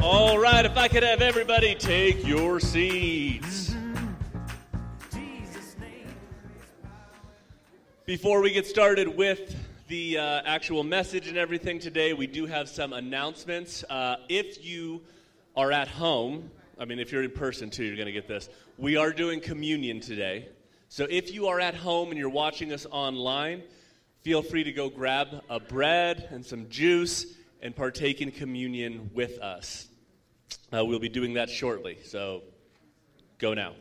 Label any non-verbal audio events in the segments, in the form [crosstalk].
All right, if I could have everybody take your seats. Before we get started with the uh, actual message and everything today, we do have some announcements. Uh, if you are at home, I mean, if you're in person too, you're going to get this. We are doing communion today. So if you are at home and you're watching us online, feel free to go grab a bread and some juice and partake in communion with us. Uh, we'll be doing that shortly, so go now.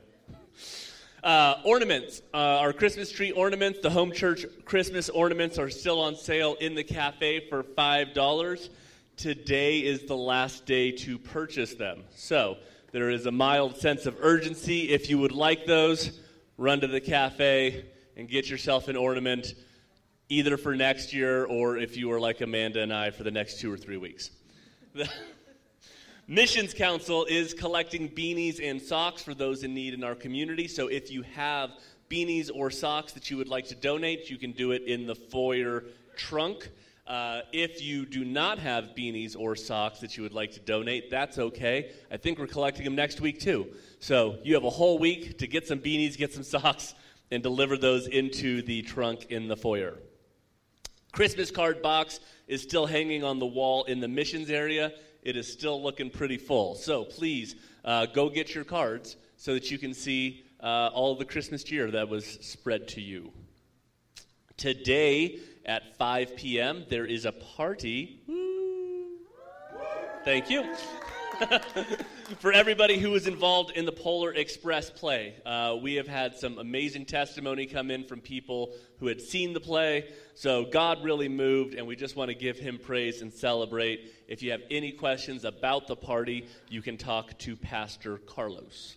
Uh, ornaments. Uh, our Christmas tree ornaments, the home church Christmas ornaments are still on sale in the cafe for $5. Today is the last day to purchase them. So there is a mild sense of urgency. If you would like those, run to the cafe and get yourself an ornament, either for next year or if you are like Amanda and I for the next two or three weeks. The [laughs] Missions Council is collecting beanies and socks for those in need in our community. So if you have beanies or socks that you would like to donate, you can do it in the foyer trunk. Uh, if you do not have beanies or socks that you would like to donate, that's okay. I think we're collecting them next week too. So you have a whole week to get some beanies, get some [laughs] socks, and deliver those into the trunk in the foyer. Christmas card box is still hanging on the wall in the missions area it is still looking pretty full. So please uh, go get your cards so that you can see uh, all the Christmas cheer that was spread to you. Today at 5 p.m., there is a party. Thank you. [laughs] for everybody who was involved in the Polar Express play. Uh, we have had some amazing testimony come in from people who had seen the play. So God really moved, and we just want to give him praise and celebrate. If you have any questions about the party, you can talk to Pastor Carlos.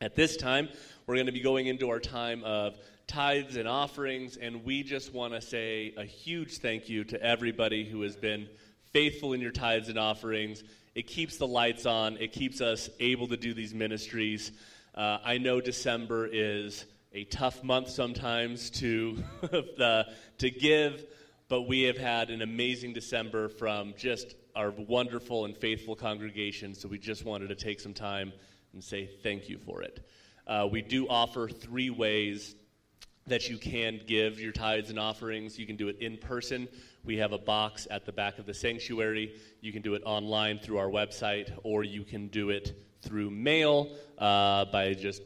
At this time, we're going to be going into our time of tithes and offerings, and we just want to say a huge thank you to everybody who has been faithful in your tithes and offerings it keeps the lights on, it keeps us able to do these ministries. Uh, I know December is a tough month sometimes to, [laughs] uh, to give, but we have had an amazing December from just our wonderful and faithful congregation, so we just wanted to take some time and say thank you for it. Uh, we do offer three ways that you can give your tithes and offerings. You can do it in person. We have a box at the back of the sanctuary. You can do it online through our website, or you can do it through mail uh, by just.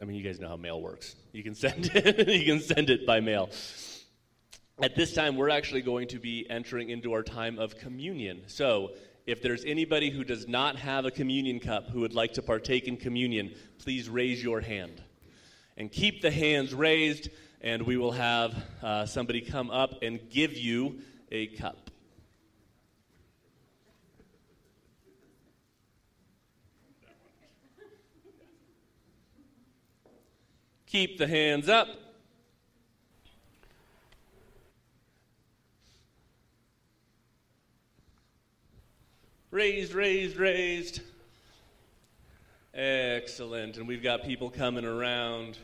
I mean, you guys know how mail works. You can send it. [laughs] you can send it by mail. At this time, we're actually going to be entering into our time of communion. So, if there's anybody who does not have a communion cup who would like to partake in communion, please raise your hand and keep the hands raised, and we will have uh, somebody come up and give you a cup. Keep the hands up. Raised, raised, raised. Excellent. And we've got people coming around.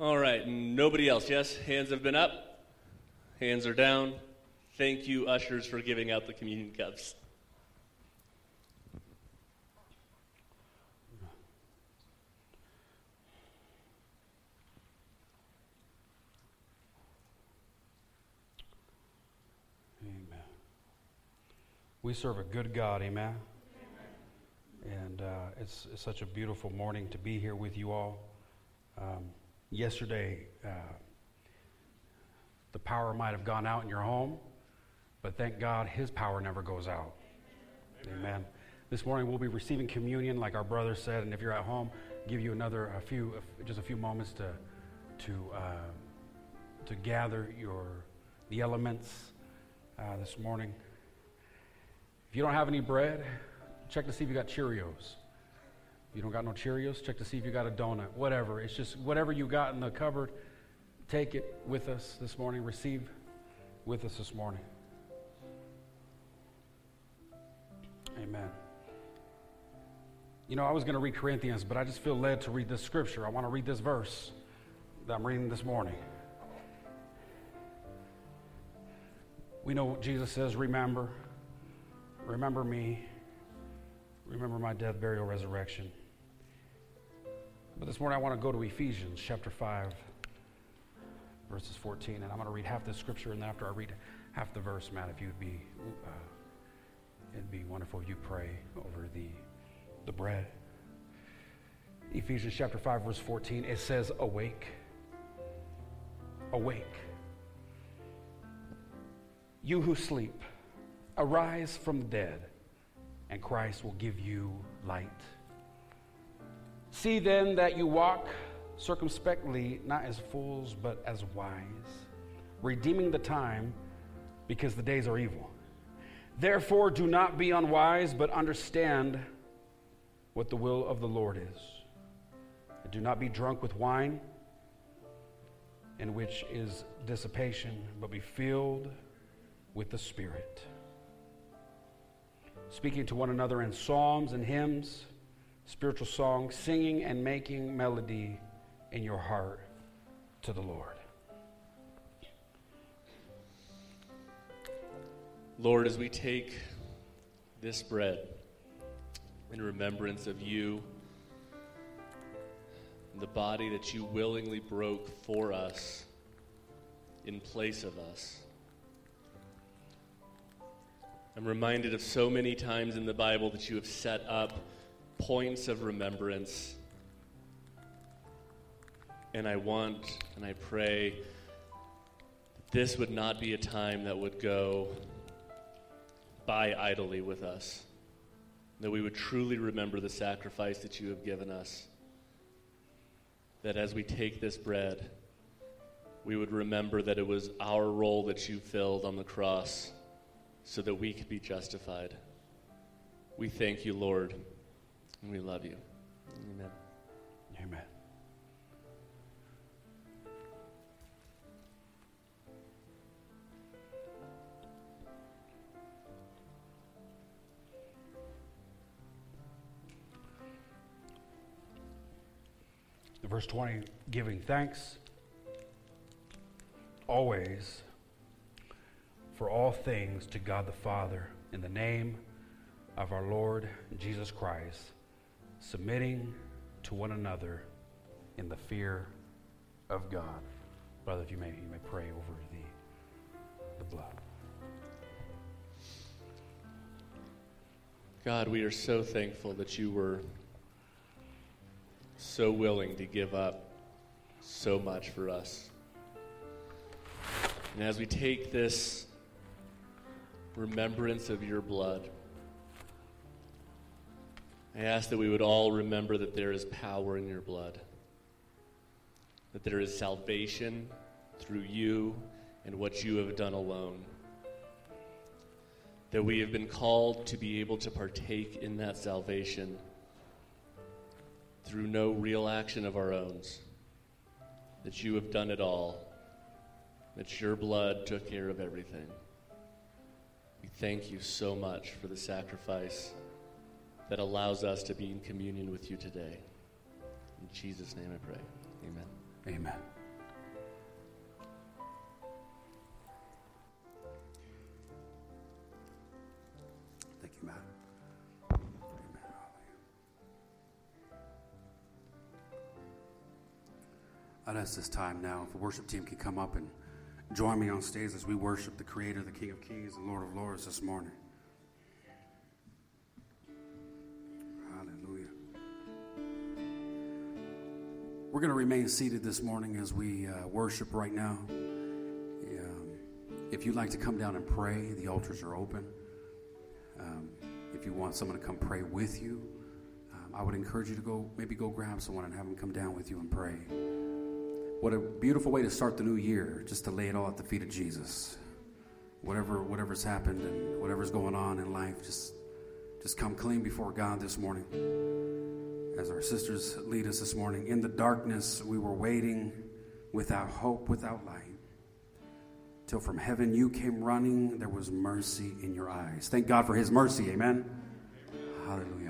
All right, nobody else. Yes, hands have been up, hands are down. Thank you, ushers, for giving out the communion cups. Amen. We serve a good God, amen. And uh, it's, it's, such a beautiful morning to be here with you all. Um, yesterday, uh, the power might have gone out in your home, but thank God his power never goes out. Amen. amen. This morning we'll be receiving communion, like our brother said, and if you're at home, give you another a few, just a few moments to to uh, to gather your the elements uh, this morning. If you don't have any bread, check to see if you got Cheerios. You don't got no Cheerios, check to see if you got a donut. Whatever. It's just whatever you got in the cupboard, take it with us this morning. Receive with us this morning. Amen. You know, I was going to read Corinthians, but I just feel led to read this scripture. I want to read this verse that I'm reading this morning. We know what Jesus says, Remember, remember me, remember my death, burial, resurrection. But this morning I want to go to Ephesians chapter 5, verses 14, and I'm going to read half the scripture, and then after I read half the verse, Matt, if you'd be, uh, it'd be wonderful if you pray over the the bread. Ephesians chapter 5, verse 14, it says, Awake. Awake. You who sleep, arise from the dead, and Christ will give you light. See then that you walk circumspectly, not as fools, but as wise, redeeming the time because the days are evil. Therefore, do not be unwise, but understand what the will of the Lord is. And do not be drunk with wine, in which is dissipation, but be filled with the Spirit. Speaking to one another in psalms and hymns, spiritual song, singing and making melody in your heart to the Lord. Lord, as we take this bread, in remembrance of you, the body that you willingly broke for us in place of us. I'm reminded of so many times in the Bible that you have set up points of remembrance. And I want and I pray that this would not be a time that would go by idly with us that we would truly remember the sacrifice that you have given us. That as we take this bread, we would remember that it was our role that you filled on the cross so that we could be justified. We thank you, Lord, and we love you. Amen. Amen. Verse 20 giving thanks always for all things to God the Father in the name of our Lord Jesus Christ, submitting to one another in the fear of God. Brother, if you may, you may pray over the, the blood. God, we are so thankful that you were so willing to give up so much for us. And as we take this remembrance of your blood, I ask that we would all remember that there is power in your blood, that there is salvation through you and what you have done alone. That we have been called to be able to partake in that salvation through no real action of our own, that you have done it all, that your blood took care of everything. We thank you so much for the sacrifice that allows us to be in communion with you today. In Jesus' name I pray. Amen. Amen. Thank you. Amen. I'd ask this time now if the worship team can come up and join me on stage as we worship the Creator, the King of Kings, the Lord of Lords this morning. We're going to remain seated this morning as we uh, worship right now. Um, if you'd like to come down and pray, the altars are open. Um, if you want someone to come pray with you, um, I would encourage you to go, maybe go grab someone and have them come down with you and pray. What a beautiful way to start the new year, just to lay it all at the feet of Jesus. Whatever whatever's happened and whatever's going on in life, just just come clean before God this morning. As our sisters lead us this morning, in the darkness we were waiting without hope, without light. Till from heaven you came running, there was mercy in your eyes. Thank God for his mercy, amen. amen. Hallelujah.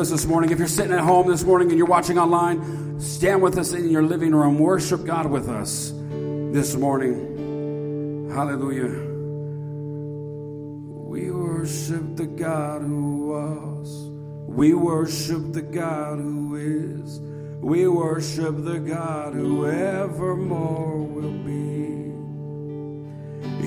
Us this morning. If you're sitting at home this morning and you're watching online, stand with us in your living room. Worship God with us this morning. Hallelujah. We worship the God who was. We worship the God who is. We worship the God who evermore will be.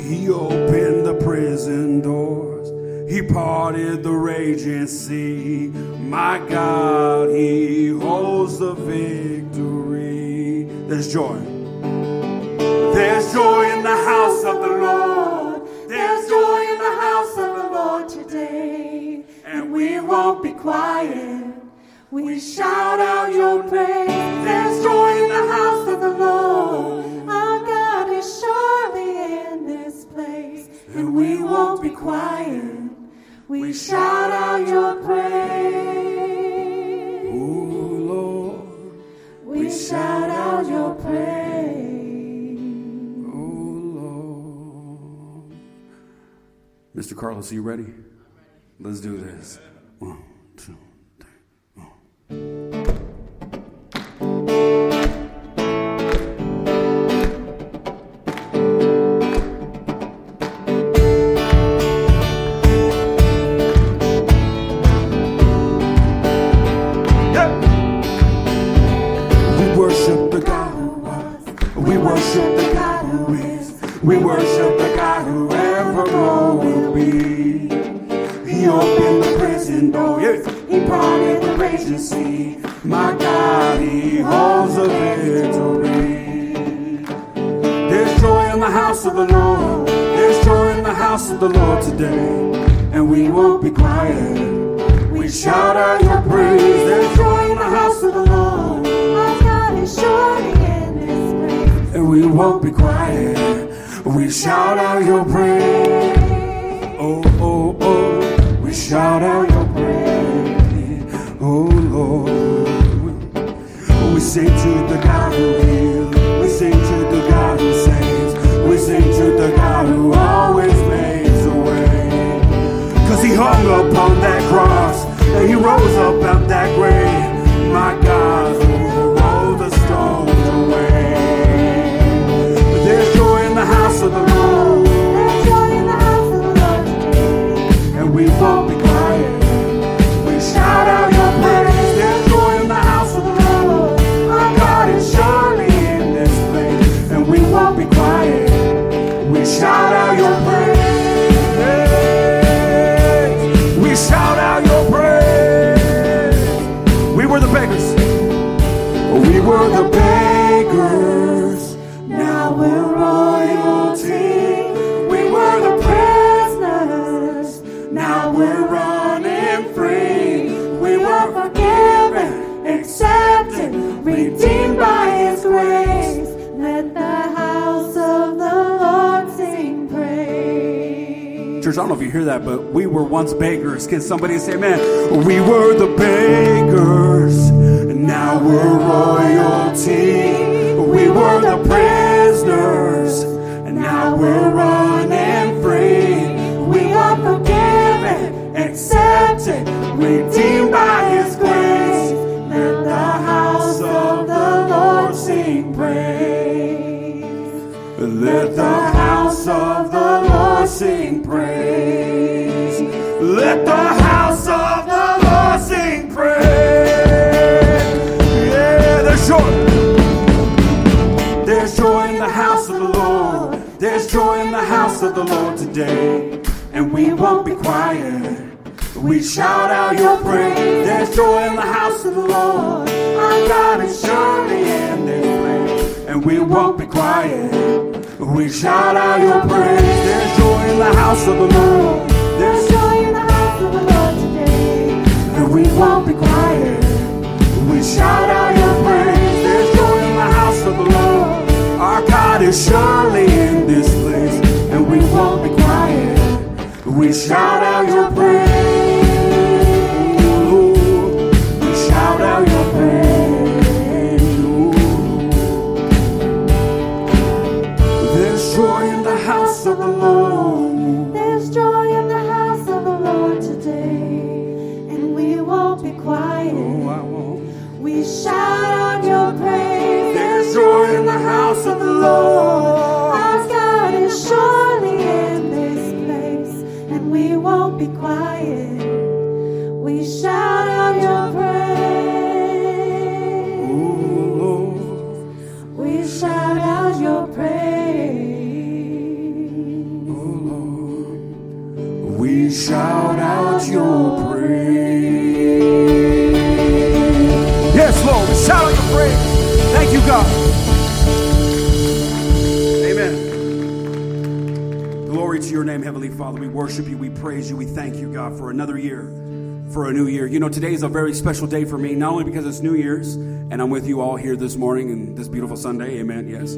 He opened the prison doors. He parted the raging sea. My God, He holds the victory. There's joy. There's joy in the house of the Lord. There's joy in the house of the Lord today, and we won't be quiet. We shout out your praise. There's joy in the house of the Lord. Our God is surely in this place, and we won't be quiet. We shout out your praise. Oh, Lord. We shout out your praise. Oh, Lord. Mr. Carlos, are you ready? Let's do this. One, two, three. We the Lord today. And we won't be quiet. We shout out your praise. There's joy in the house of the Lord. Our God is surely in this place. And we won't be quiet. We shout out your praise. Oh, oh, oh. We shout out your praise. Oh, Lord. We say to the God who heals. Hung upon that cross and he rose up out that grave. My hear that, but we were once beggars. Can somebody say amen? We were the beggars, and now we're royalty. Today. And we won't be quiet. We shout out your praise. There's joy in the house of the Lord. Our God is surely in this place. And we won't be quiet. We shout out your praise. There's joy in the house of the Lord. There's joy in the house of the Lord today. and we won't be quiet. We shout out your praise. There's joy in the house of the Lord. Our God is surely in this place, and we won't be. We shout out your. Heavenly Father. We worship you, we praise you, we thank you, God, for another year, for a new year. You know, today is a very special day for me, not only because it's New Year's, and I'm with you all here this morning and this beautiful Sunday, amen, yes.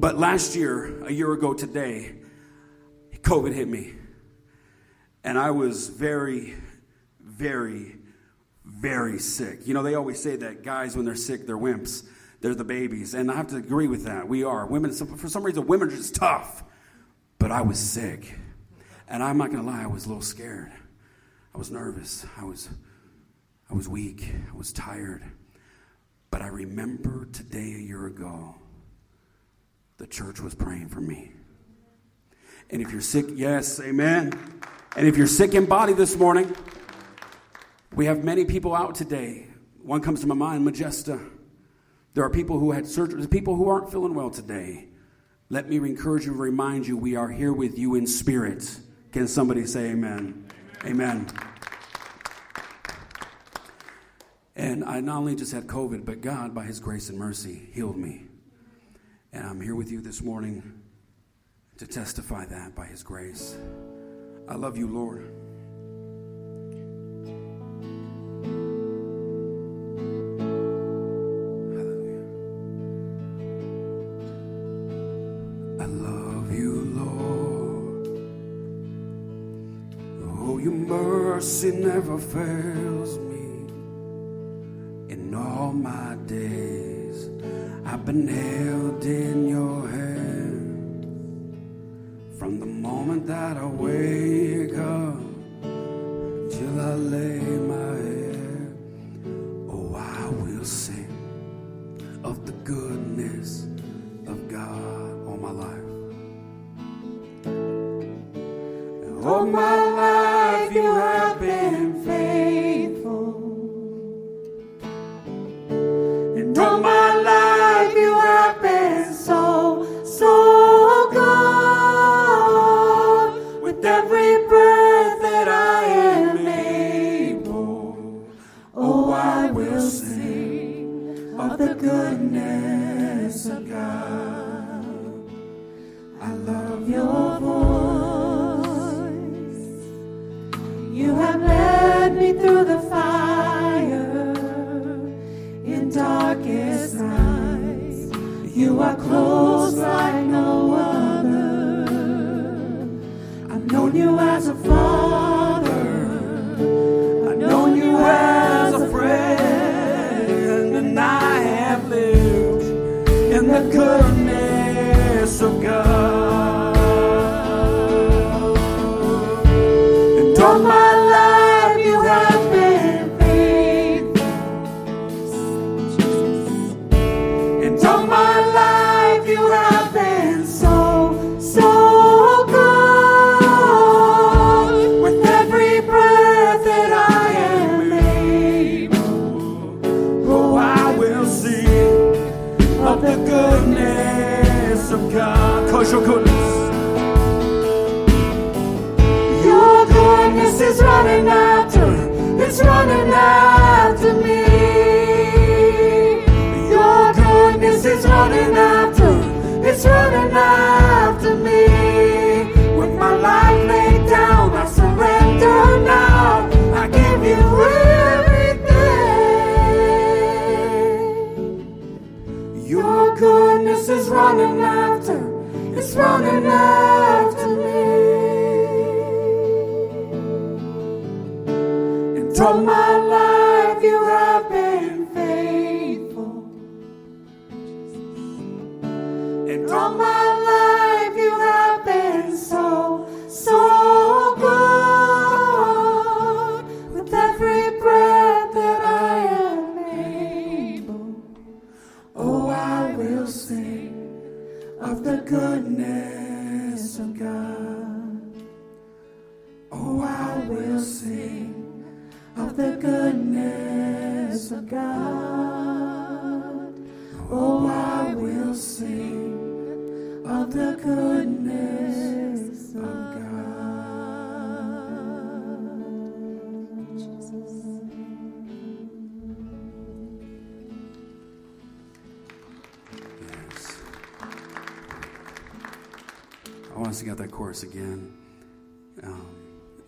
But last year, a year ago today, COVID hit me. And I was very, very, very sick. You know, they always say that guys, when they're sick, they're wimps. They're the babies. And I have to agree with that. We are. Women, for some reason, women are just tough. But I was sick. And I'm not going to lie, I was a little scared. I was nervous. I was, I was weak. I was tired. But I remember today, a year ago, the church was praying for me. And if you're sick, yes, amen. And if you're sick in body this morning, we have many people out today. One comes to my mind, Majesta. There are people who had surgery, people who aren't feeling well today. Let me encourage you, and remind you, we are here with you in spirit. Can somebody say amen? Amen. And I not only just had COVID, but God, by His grace and mercy, healed me. And I'm here with you this morning to testify that by His grace. I love you, Lord. Mercy never fails me. In all my days, I've been held in your hand. From the moment that I wake up till I lay You have led me through the fire after me. And all again. Um,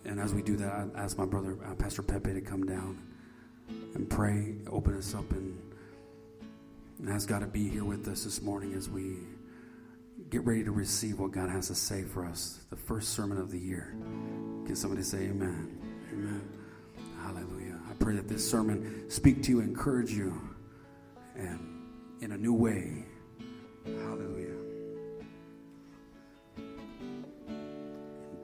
and as we do that, I ask my brother, uh, Pastor Pepe, to come down and pray, open us up, and, and ask God to be here with us this morning as we get ready to receive what God has to say for us, the first sermon of the year. Can somebody say amen? Amen. Hallelujah. I pray that this sermon speak to you, encourage you, and in a new way. Hallelujah.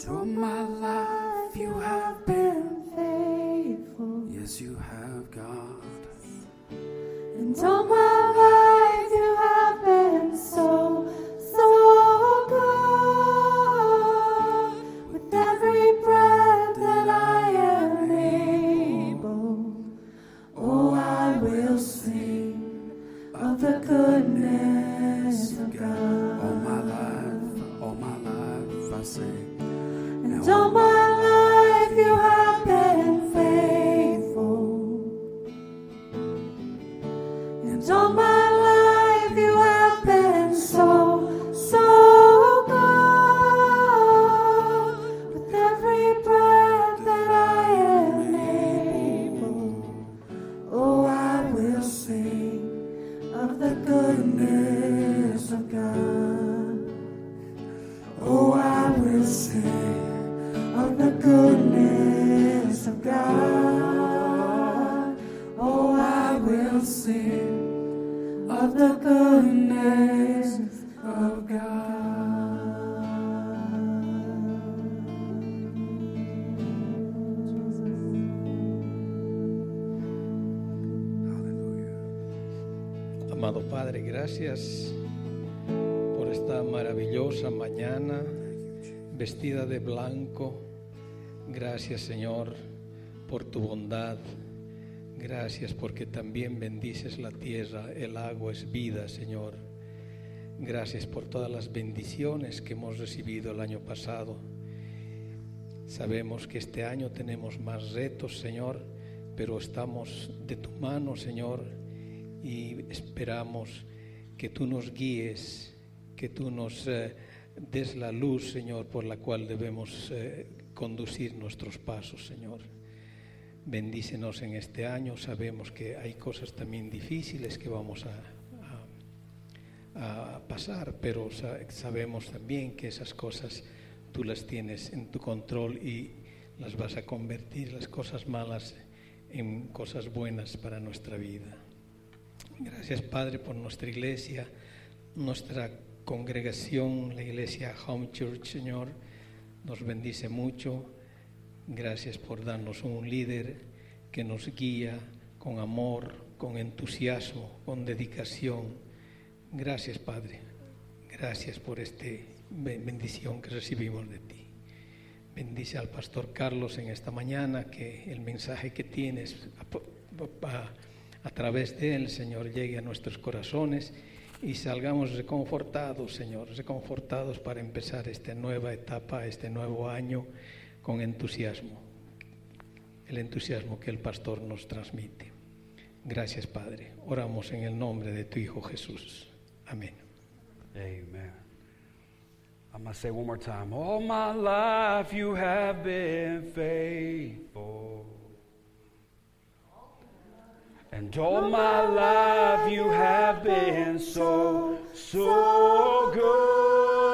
All my life you have been, faithful. yes, you have, God. And all my por esta maravillosa mañana vestida de blanco. Gracias Señor por tu bondad. Gracias porque también bendices la tierra. El agua es vida, Señor. Gracias por todas las bendiciones que hemos recibido el año pasado. Sabemos que este año tenemos más retos, Señor, pero estamos de tu mano, Señor, y esperamos que tú nos guíes, que tú nos eh, des la luz, Señor, por la cual debemos eh, conducir nuestros pasos, Señor. Bendícenos en este año. Sabemos que hay cosas también difíciles que vamos a, pasar, pero sa- sabemos también que esas cosas tú las tienes en tu control y las vas a convertir, las cosas malas, en cosas buenas para nuestra vida. Gracias, Padre, por nuestra iglesia, nuestra congregación, la iglesia Home Church, Señor. Nos bendice mucho. Gracias por darnos un líder que nos guía con amor, con entusiasmo, con dedicación. Gracias, Padre. Gracias por esta bendición que recibimos de ti. Bendice al pastor Carlos en esta mañana, que el mensaje que tienes a, través de él, Señor, llegue a nuestros corazones y salgamos reconfortados, Señor, reconfortados para empezar esta nueva etapa, este nuevo año con entusiasmo, el entusiasmo que el pastor nos transmite. Gracias, Padre. Oramos en el nombre de tu Hijo Jesús. Amén. Amen. I'm going to say one more time. All my life you have been faithful. And all my life you have been so, so good.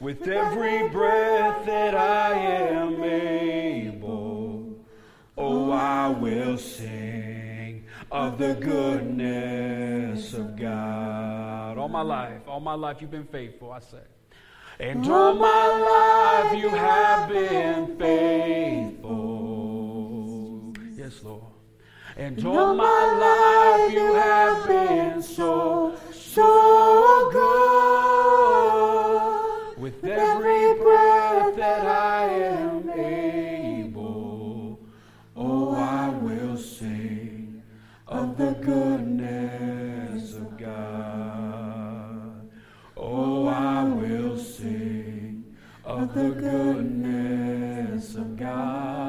With every breath that I am able, oh, I will sing of the goodness of God. All my life, all my life you've been faithful, I say. And all my life you have been faithful. Yes, Lord. And all my life you have been so, so good. With every breath that I am able, oh, I will sing of the goodness of God. Oh, I oh, will sing of the goodness of God.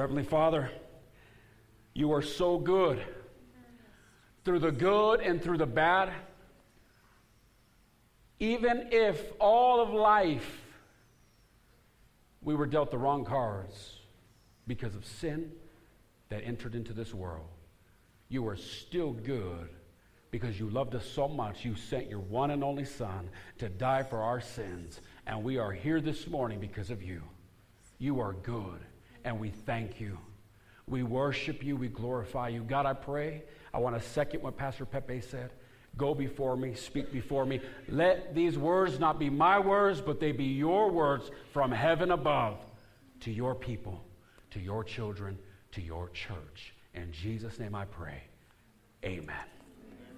Heavenly Father, you are so good. Through the good and through the bad, even if all of life we were dealt the wrong cards because of sin that entered into this world, you are still good because you loved us so much, you sent your one and only Son to die for our sins. And we are here this morning because of you. You are good, and we thank you. We worship you, we glorify you. God, I pray, I want to second what Pastor Pepe said. Go before me, speak before me. Let these words not be my words, but they be your words from heaven above to your people, to your children, to your church. In Jesus' name I pray. Amen.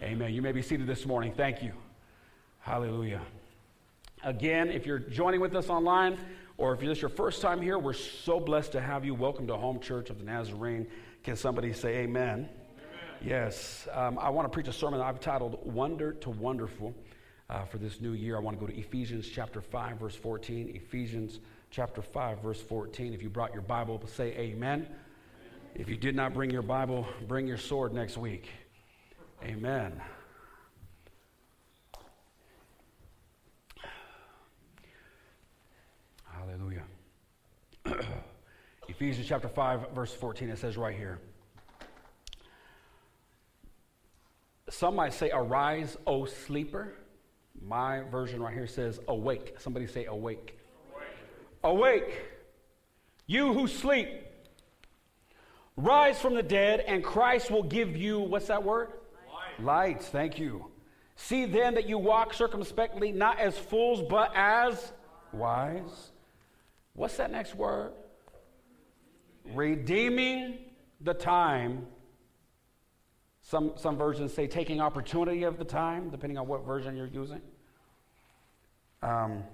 Amen. You may be seated this morning. Thank you. Hallelujah. Again, if you're joining with us online, or if this is your first time here, we're so blessed to have you. Welcome to Home Church of the Nazarene. Can somebody say amen? Yes. Um, I want to preach a sermon that I've titled Wonder to Wonderful uh, for this new year. I want to go to Ephesians chapter 5, verse 14. Ephesians chapter 5, verse 14. If you brought your Bible, say amen. If you did not bring your Bible, bring your sword next week. Amen. Hallelujah. Ephesians chapter 5, verse 14, it says right here. Some might say, Arise, O sleeper. My version right here says, Awake. Somebody say, Awake. Awake, awake you who sleep. Rise from the dead, and Christ will give you, what's that word? Light. Lights, thank you. See then that you walk circumspectly, not as fools, but as wise. What's that next word? Redeeming the time some, some versions say taking opportunity of the time, depending on what version you're using. Um,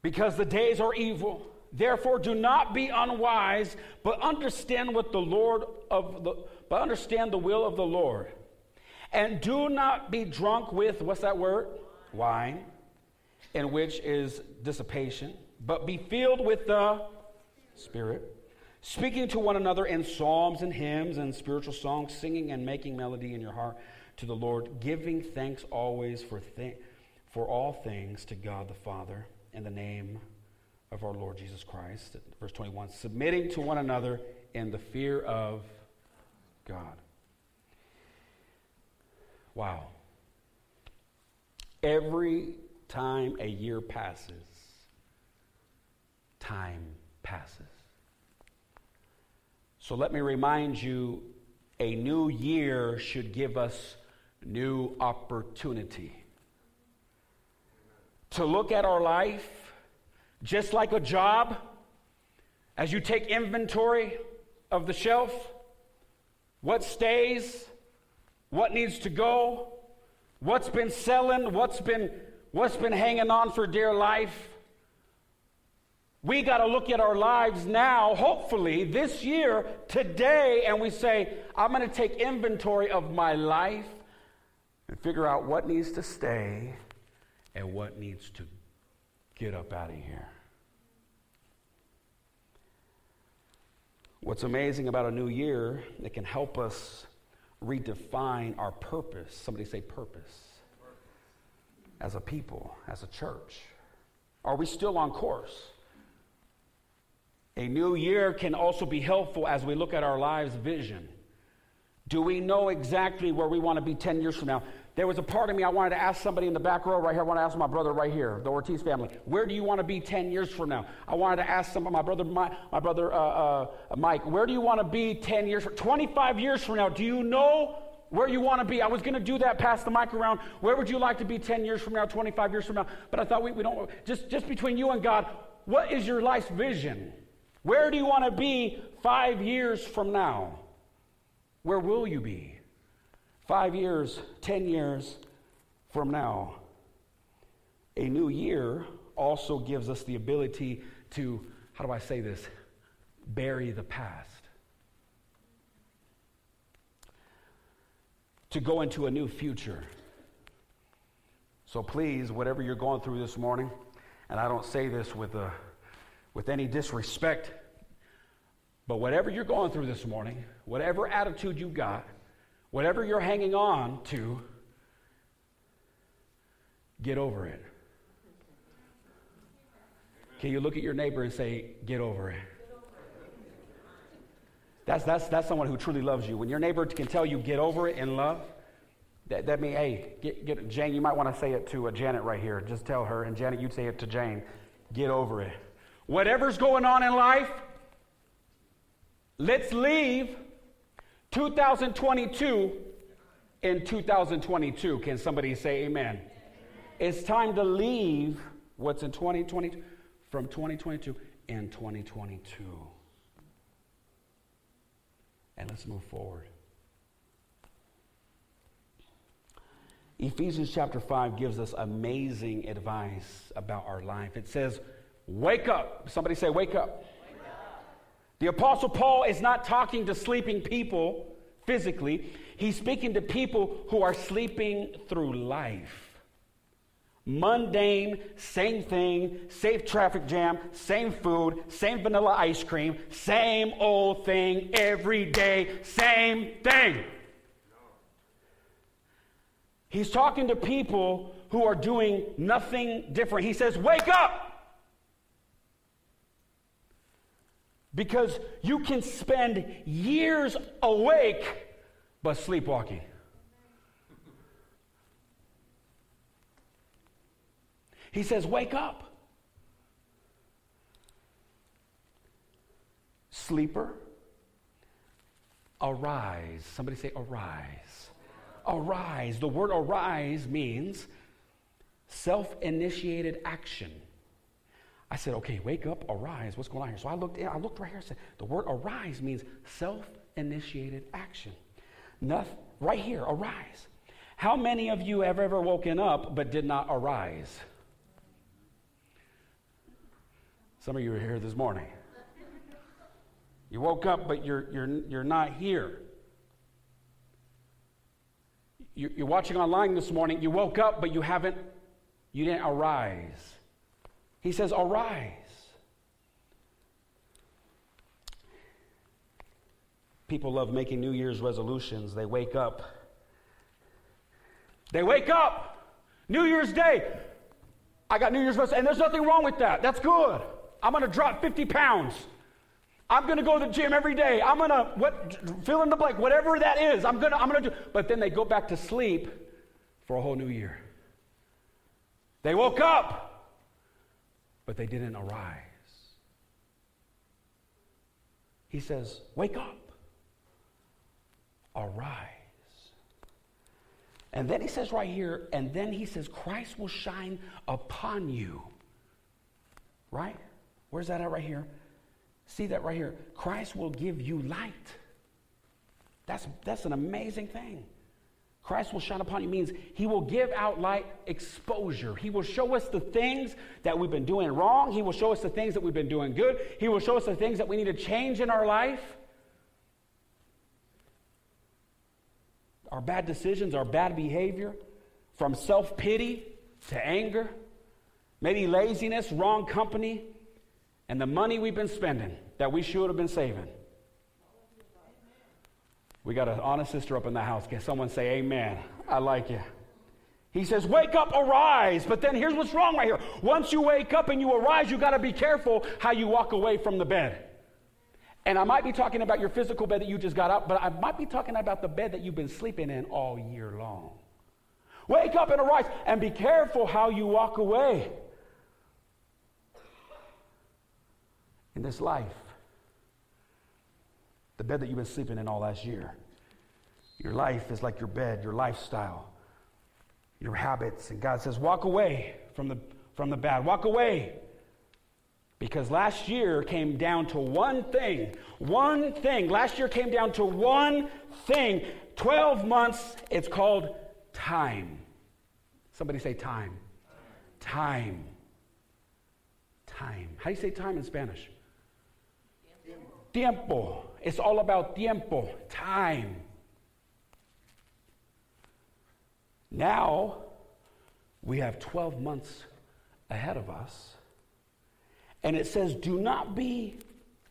because the days are evil. Therefore, do not be unwise, but understand what the Lord of the but understand the will of the Lord. And do not be drunk with what's that word? Wine, in which is dissipation, but be filled with the Spirit speaking to one another in psalms and hymns and spiritual songs, singing and making melody in your heart to the Lord, giving thanks always for, for all things to God the Father in the name of our Lord Jesus Christ. Verse 21 submitting to one another in the fear of God. Wow. Every time a year passes, time passes. So let me remind you a new year should give us new opportunity. To look at our life just like a job, as you take inventory of the shelf, what stays, what needs to go, what's been selling, what's been, what's been hanging on for dear life. We got to look at our lives now, hopefully, this year, today, and we say, I'm going to take inventory of my life and figure out what needs to stay and what needs to get up out of here. What's amazing about a new year, it can help us redefine our purpose. Somebody say purpose. As a people, as a church. Are we still on course? A new year can also be helpful as we look at our lives' vision. Do we know exactly where we want to be 10 years from now? There was a part of me I wanted to ask somebody in the back row right here. I want to ask my brother right here, the Ortiz family. Where do you want to be 10 years from now? I wanted to ask some my brother, my, my brother uh, uh, Mike. Where do you want to be 10 years, 25 years from now? Do you know where you want to be? I was going to do that, pass the mic around. Where would you like to be 10 years from now, 25 years from now? But I thought we, we don't. Just just between you and God, what is your life's vision? Where do you want to be five years from now? Where will you be? Five years, ten years from now. A new year also gives us the ability to, how do I say this? Bury the past. To go into a new future. So please, whatever you're going through this morning, and I don't say this with a with any disrespect But whatever you're going through this morning, whatever attitude you've got, whatever you're hanging on to, get over it. Can you look at your neighbor and say, get over it? That's, that's, that's someone who truly loves you. When your neighbor can tell you, get over it in love, that, that means, hey, get, get, Jane, you might want to say it to uh, Janet right here. Just tell her, and Janet, you'd say it to Jane, get over it. Whatever's going on in life, let's leave 2022 in 2022. Can somebody say amen? amen? It's time to leave what's in 2022 from 2022 in 2022. And let's move forward. Ephesians chapter 5 gives us amazing advice about our life. It says, Wake up. Somebody say, Wake up. The Apostle Paul is not talking to sleeping people physically, he's speaking to people who are sleeping through life mundane, same thing, same traffic jam, same food, same vanilla ice cream, same old thing every day, same thing. He's talking to people who are doing nothing different. He says, Wake up! Because you can spend years awake but sleepwalking. He says, Wake up. Sleeper, arise. Somebody say, Arise. Arise. The word arise means self initiated action. I said, okay, wake up, arise. What's going on here? So I looked, in, I looked right here. I said, the word arise means self initiated action. Nothing, right here, arise. How many of you have ever woken up but did not arise? Some of you are here this morning. You woke up, but you're, you're, you're not here. You're watching online this morning. You woke up, but you haven't, you didn't arise. He says, Arise. People love making New Year's resolutions. They wake up. They wake up. New Year's Day. I got New Year's resolution, and there's nothing wrong with that. That's good. I'm going to drop 50 pounds. I'm going to go to the gym every day. I'm going to what fill in the blank, whatever that is. I'm going to I'm going to do. But then they go back to sleep for a whole new year. They woke up, but they didn't arise. He says, "Wake up. Arise." And then he says right here, and then he says, Christ will shine upon you. Right? Where's that at right here? See that right here? Christ will give you light. That's, that's an amazing thing. Christ will shine upon you means he will give out light exposure. He will show us the things that we've been doing wrong. He will show us the things that we've been doing good. He will show us the things that we need to change in our life. Our bad decisions, our bad behavior, from self pity to anger, maybe laziness, wrong company, and the money we've been spending that we should have been saving. We got an honest sister up in the house. Can someone say amen? I like you. He says, Wake up, arise. But then here's what's wrong right here. Once you wake up and you arise, you got to be careful how you walk away from the bed. And I might be talking about your physical bed that you just got up, but I might be talking about the bed that you've been sleeping in all year long. Wake up and arise and be careful how you walk away. in this life. The bed that you've been sleeping in all last year. Your life is like your bed, your lifestyle, your habits. And God says, walk away from the, from the bad. Walk away. Because last year came down to one thing. One thing. Last year came down to one thing. 12 months, it's called time. Somebody say time. Time. Time. How do you say time in Spanish? Tiempo. It's all about tiempo, time. Now, we have 12 months ahead of us. And it says, do not be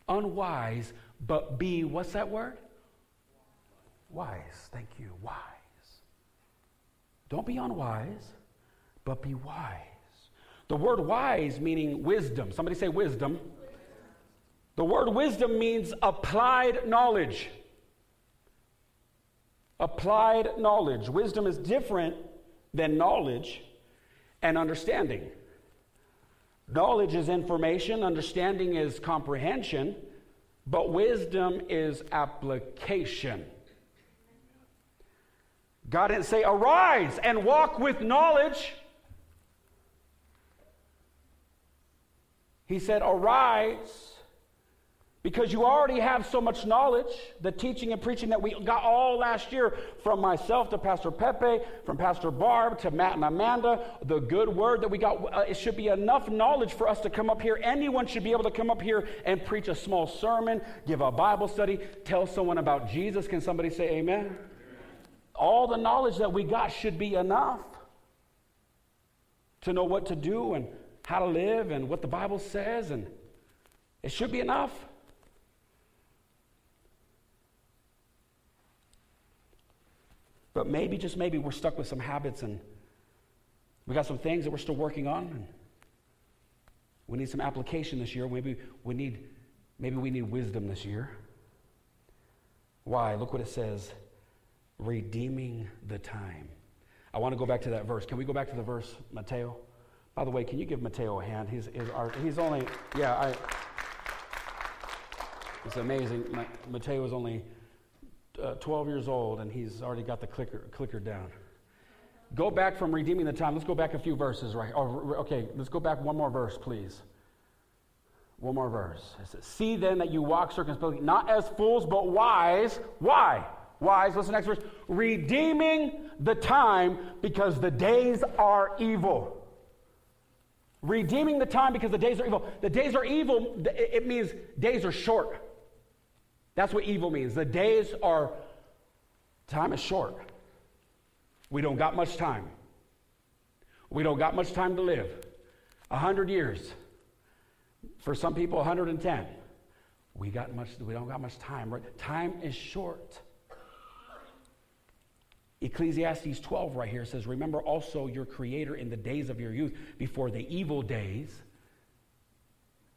unwise, but be, what's that word? Wise. Thank you. Wise. Don't be unwise, but be wise. The word wise meaning wisdom. Somebody say wisdom. The word wisdom means applied knowledge. Applied knowledge. Wisdom is different than knowledge and understanding. Knowledge is information, understanding is comprehension, but wisdom is application. God didn't say, Arise and walk with knowledge. He said, Arise because you already have so much knowledge, the teaching and preaching that we got all last year from myself to Pastor Pepe, from Pastor Barb to Matt and Amanda, the good word that we got, uh, it should be enough knowledge for us to come up here. Anyone should be able to come up here and preach a small sermon, give a Bible study, tell someone about Jesus. Can somebody say amen? All the knowledge that we got should be enough to know what to do and how to live and what the Bible says, and it should be enough. But maybe, just maybe, we're stuck with some habits and we got some things that we're still working on. We need some application this year. Maybe we need, maybe we need wisdom this year. Why? Look what it says redeeming the time. I want to go back to that verse. Can we go back to the verse, Mateo? By the way, can you give Mateo a hand? He's, he's, our, he's only, yeah, I, it's amazing. Mateo is only uh, 12 years old and he's already got the clicker, clicker down. Go back from redeeming the time. Let's go back a few verses, right? Oh, okay, let's go back one more verse, please. One more verse. It says, See then that you walk circumspectly, not as fools, but wise. Why? Wise. What's the next verse? Redeeming the time because the days are evil. Redeeming the time because the days are evil. The days are evil, it means days are short. That's what evil means. The days are, time is short. We don't got much time. We don't got much time to live. A hundred years. For some people, 110. We got much. We don't got much time. Right? Time is short. Ecclesiastes 12 right here says, Remember also your Creator in the days of your youth, before the evil days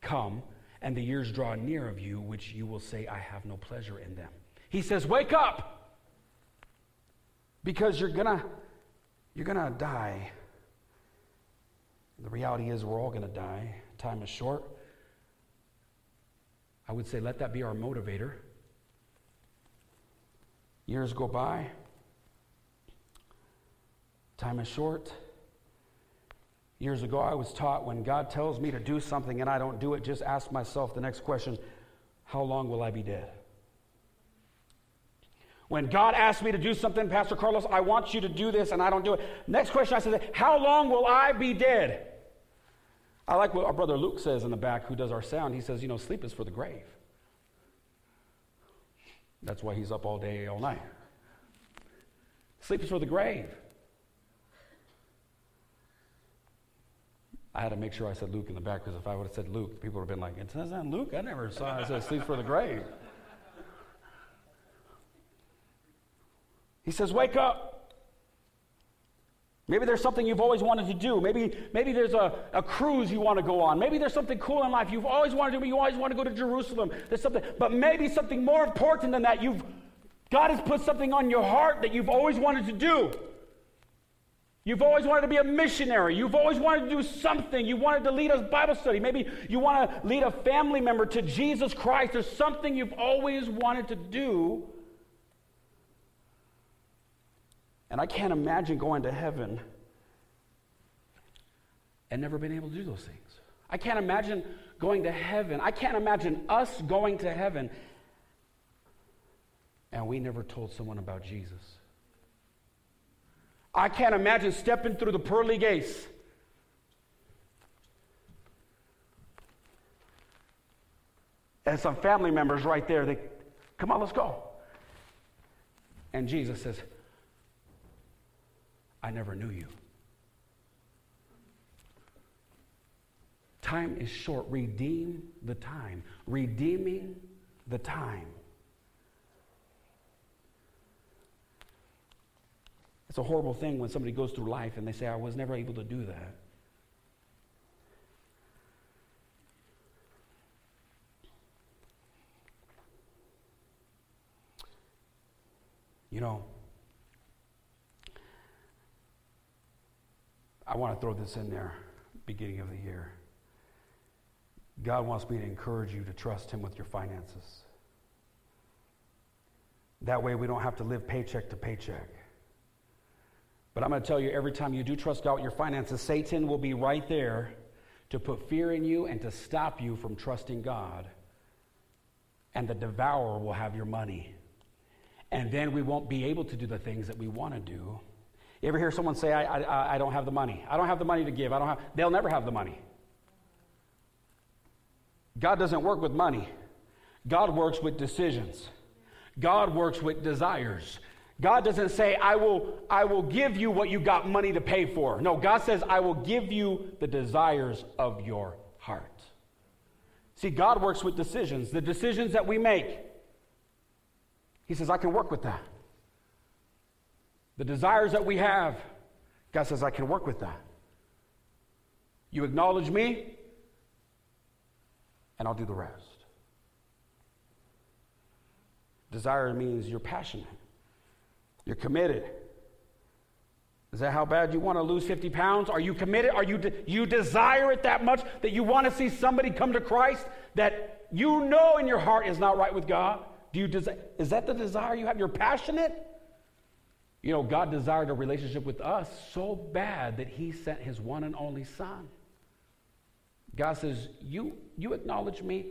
come and the years draw near of you, which you will say, I have no pleasure in them. He says, Wake up! Because you're gonna, you're gonna die. The reality is, we're all gonna die. Time is short. I would say, let that be our motivator. Years go by. Time is short. Years ago, I was taught when God tells me to do something and I don't do it, just ask myself the next question How long will I be dead? When God asks me to do something, Pastor Carlos, I want you to do this and I don't do it. Next question I said, How long will I be dead? I like what our brother Luke says in the back, who does our sound. He says, You know, sleep is for the grave. That's why he's up all day, all night. Sleep is for the grave. I had to make sure I said Luke in the back because if I would have said Luke, people would have been like, it says that Luke? I never saw it says sleeps for the grave. He says, wake up. Maybe there's something you've always wanted to do. Maybe, maybe there's a, a cruise you want to go on. Maybe there's something cool in life you've always wanted to do, you always want to go to Jerusalem. There's something, but maybe something more important than that. You've God has put something on your heart that you've always wanted to do. You've always wanted to be a missionary. You've always wanted to do something. You wanted to lead a Bible study. Maybe you want to lead a family member to Jesus Christ. There's something you've always wanted to do. And I can't imagine going to heaven and never being able to do those things. I can't imagine going to heaven. I can't imagine us going to heaven and we never told someone about Jesus. I can't imagine stepping through the pearly gates. And some family members right there, they come on, let's go. And Jesus says, I never knew you. Time is short. Redeem the time. Redeeming the time. It's a horrible thing when somebody goes through life and they say, I was never able to do that. You know, I want to throw this in there, beginning of the year. God wants me to encourage you to trust Him with your finances. That way, we don't have to live paycheck to paycheck. But I'm going to tell you every time you do trust God with your finances, Satan will be right there to put fear in you and to stop you from trusting God. And the devourer will have your money. And then we won't be able to do the things that we want to do. You ever hear someone say, I, I, I don't have the money? I don't have the money to give. I don't have, they'll never have the money. God doesn't work with money. God works with decisions. God works with desires. God doesn't say, I will, I will give you what you got money to pay for. No, God says, I will give you the desires of your heart. See, God works with decisions, the decisions that we make. He says, I can work with that. The desires that we have, God says, I can work with that. You acknowledge me, and I'll do the rest. Desire means you're passionate, you're committed. Is that how bad you want to lose 50 pounds? Are you committed? Are you, de- you desire it that much that you want to see somebody come to Christ that you know in your heart is not right with God? Do you desire? Is that the desire you have? You're passionate? You know, God desired a relationship with us so bad that He sent His one and only Son. God says, You, you acknowledge me,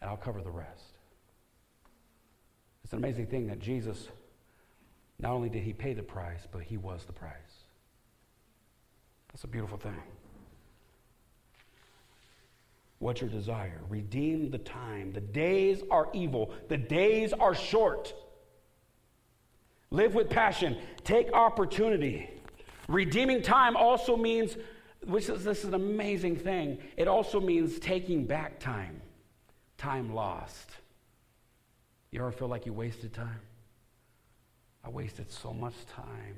and I'll cover the rest. It's an amazing thing that Jesus, not only did he pay the price, but he was the price. That's a beautiful thing. What's your desire? Redeem the time. The days are evil, the days are short. Live with passion, take opportunity. Redeeming time also means, which is this is an amazing thing, it also means taking back time, time lost. You ever feel like you wasted time? I wasted so much time.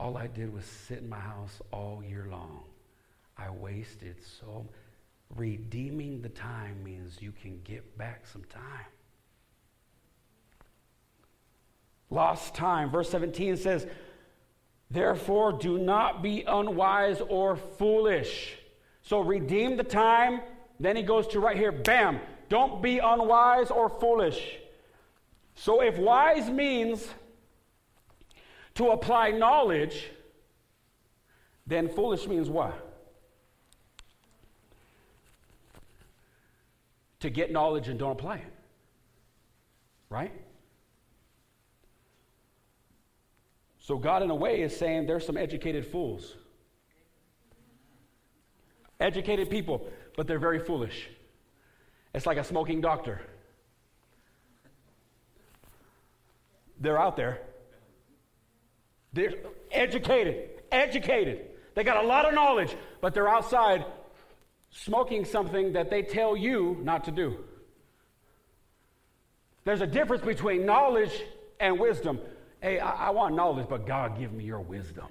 All I did was sit in my house all year long. I wasted so redeeming the time means you can get back some time. Lost time. Verse 17 says, Therefore, do not be unwise or foolish. So redeem the time. Then he goes to right here, bam, don't be unwise or foolish. So if wise means to apply knowledge, then foolish means what? To get knowledge and don't apply it. Right? So God, in a way, is saying there's some educated fools. Educated people, but they're very foolish. It's like a smoking doctor. They're out there. They're educated, educated. They got a lot of knowledge, but they're outside smoking something that they tell you not to do. There's a difference between knowledge and wisdom. Hey, I, I want knowledge, but God, give me your wisdom.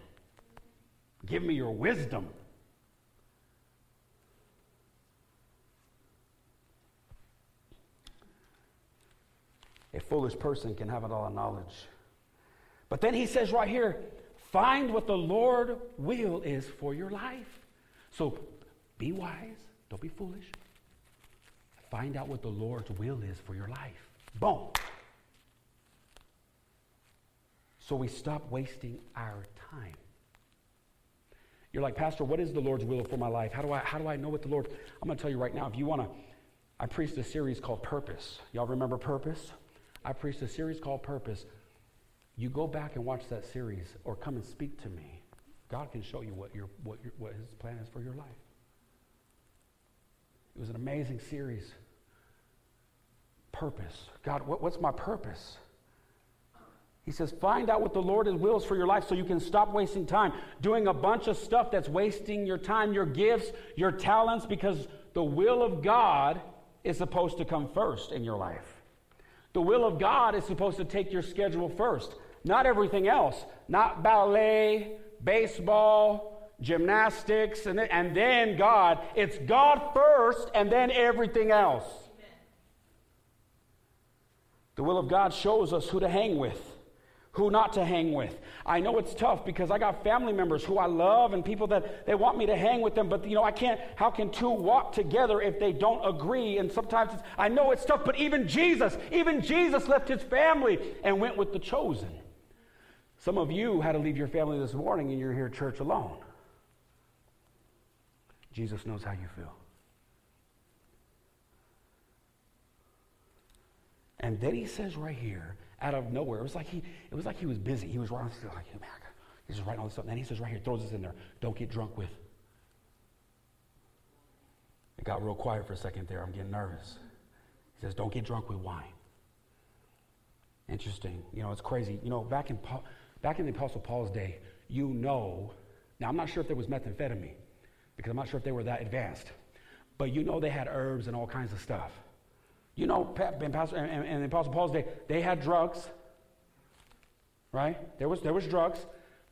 Give me your wisdom. A foolish person can have a lot of knowledge. But then he says right here, find what the Lord will is for your life. So be wise, don't be foolish. Find out what the Lord's will is for your life. Boom. So we stop wasting our time. You're like, Pastor, what is the Lord's will for my life? How do I, how do I know what the Lord? I'm going to tell you right now. If you want to, I preached a series called Purpose. Y'all remember Purpose? I preached a series called Purpose. You go back and watch that series or come and speak to me. God can show you what, your, what, your, what His plan is for your life. It was an amazing series. Purpose. God, what, what's my purpose? He says, find out what the Lord wills for your life so you can stop wasting time doing a bunch of stuff that's wasting your time, your gifts, your talents, because the will of God is supposed to come first in your life. The will of God is supposed to take your schedule first, not everything else, not ballet, baseball, gymnastics, and then, and then God. It's God first and then everything else. The will of God shows us who to hang with, who not to hang with. I know it's tough because I got family members who I love and people that they want me to hang with them, but you know, I can't, how can two walk together if they don't agree? And sometimes I know it's tough, but even Jesus, even Jesus left his family and went with the chosen. Some of you had to leave your family this morning and you're here church alone. Jesus knows how you feel. And then he says right here, out of nowhere, it was like he, it was like he was busy. He was writing, like, hey, man, he's just writing all this stuff. And then he says right here, throws this in there, don't get drunk with. It got real quiet for a second there. I'm getting nervous. He says, don't get drunk with wine. Interesting. You know, it's crazy. You know, back in, back in the Apostle Paul's day, you know, now I'm not sure if there was methamphetamine, because I'm not sure if they were that advanced. But you know they had herbs and all kinds of stuff. You know, in, Pastor, in the Apostle Paul's day, they had drugs, right? There was, there was drugs,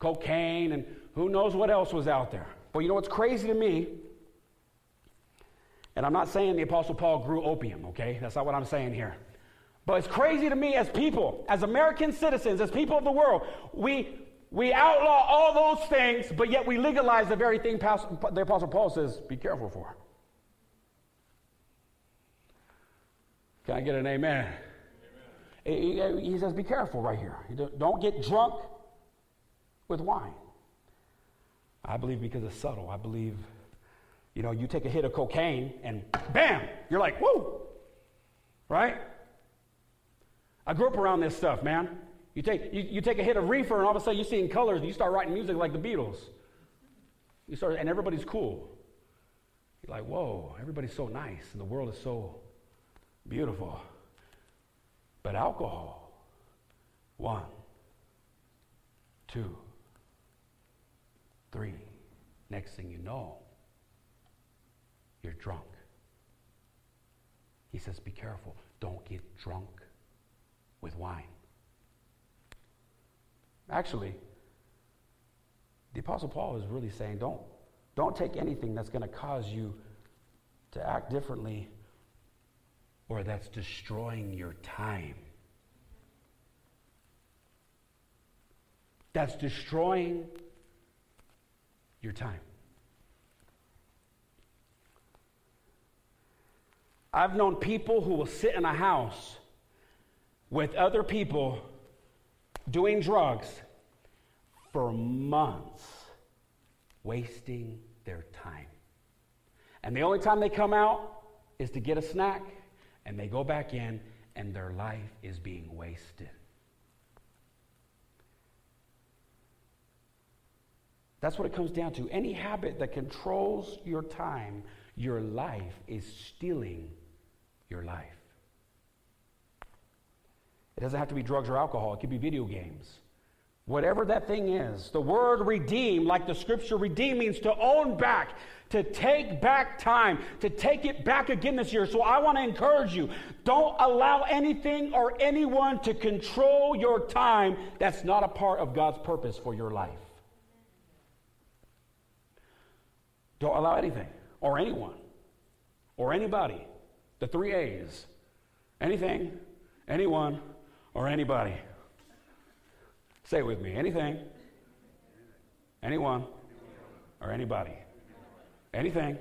cocaine, and who knows what else was out there. But you know what's crazy to me? And I'm not saying the Apostle Paul grew opium, okay? That's not what I'm saying here. But it's crazy to me as people, as American citizens, as people of the world, we, we outlaw all those things, but yet we legalize the very thing the Apostle Paul says, be careful for. Can I get an amen? amen. He, says, be careful right here. Don't get drunk with wine. I believe because it's subtle. I believe, you know, you take a hit of cocaine and bam, you're like, whoa, right? I grew up around this stuff, man. You take, you, you take a hit of reefer and all of a sudden you're seeing colors and you start writing music like the Beatles. You start, and everybody's cool. You're like, whoa, everybody's so nice and the world is so Beautiful. But alcohol, one, two, three. Next thing you know, you're drunk. He says, Be careful. Don't get drunk with wine. Actually, the Apostle Paul is really saying, Don't, don't take anything that's going to cause you to act differently or that's destroying your time. That's destroying your time. I've known people who will sit in a house with other people doing drugs for months, wasting their time. And the only time they come out is to get a snack and they go back in and their life is being wasted. That's what it comes down to. Any habit that controls your time, your life, is stealing your life. It doesn't have to be drugs or alcohol, it could be video games. Whatever that thing is, the word redeem, like the scripture redeem, means to own back, to take back time, to take it back again this year. So I want to encourage you don't allow anything or anyone to control your time that's not a part of God's purpose for your life. Don't allow anything or anyone or anybody, the three A's, anything, anyone, or anybody. Say it with me anything, anyone, or anybody anything,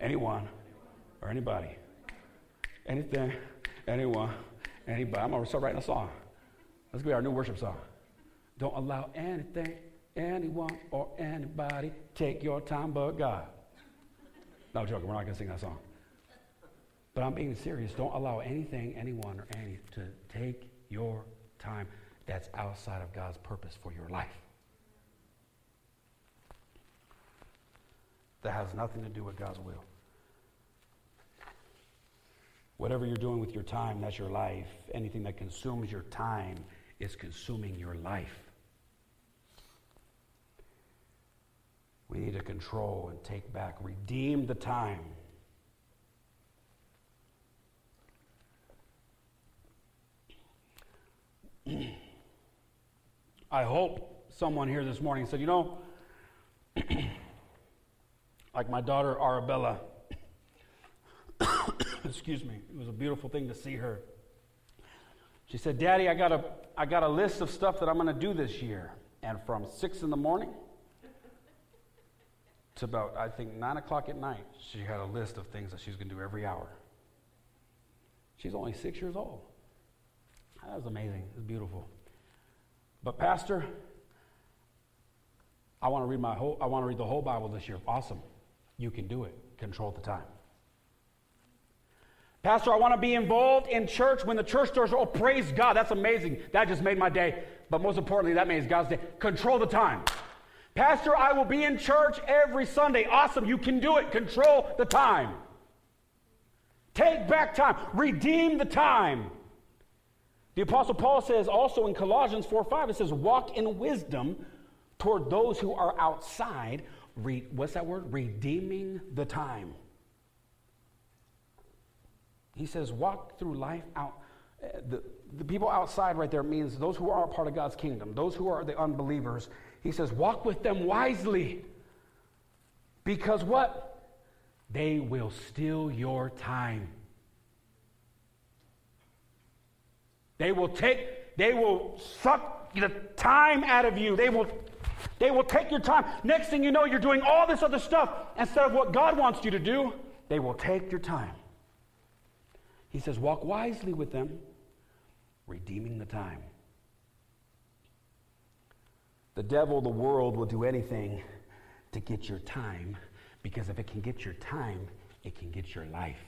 anyone, or anybody. Anything, anyone, anybody. I'm going to start writing a song. Let's be our new worship song. Don't allow anything, anyone, or anybody take your time but God. No joking, we're not going to sing that song. But I'm being serious. Don't allow anything, anyone, or any to take your time that's outside of God's purpose for your life. that has nothing to do with God's will. Whatever you're doing with your time, that's your life. Anything that consumes your time is consuming your life. We need to control and take back, redeem the time. [clears throat] I hope someone here this morning said, you know, [clears throat] like my daughter Arabella, [coughs] excuse me, it was a beautiful thing to see her. She said, Daddy, I got a, I got a list of stuff that I'm going to do this year. And from 6 in the morning to about, I think, 9 o'clock at night, she had a list of things that she's going to do every hour. She's only six years old. That was amazing. It's beautiful. But, Pastor, I want to read my whole, I want to read the whole Bible this year. Awesome. You can do it. Control the time. Pastor, I want to be involved in church when the church doors are. Oh, praise God. That's amazing. That just made my day. But most importantly, that makes God's day. Control the time. Pastor, I will be in church every Sunday. Awesome. You can do it. Control the time. Take back time. Redeem the time. The Apostle Paul says also in Colossians 4 5, it says, walk in wisdom toward those who are outside. Re- what's that word? Redeeming the time. He says, walk through life out. uh, The, the people outside right there means those who aren't part of God's kingdom, those who are the unbelievers. He says, walk with them wisely. Because what? They will steal your time. They will take, they will suck the time out of you. They will, they will take your time. Next thing you know, you're doing all this other stuff instead of what God wants you to do. They will take your time. He says, walk wisely with them, redeeming the time. The devil, the world, will do anything to get your time because if it can get your time, it can get your life.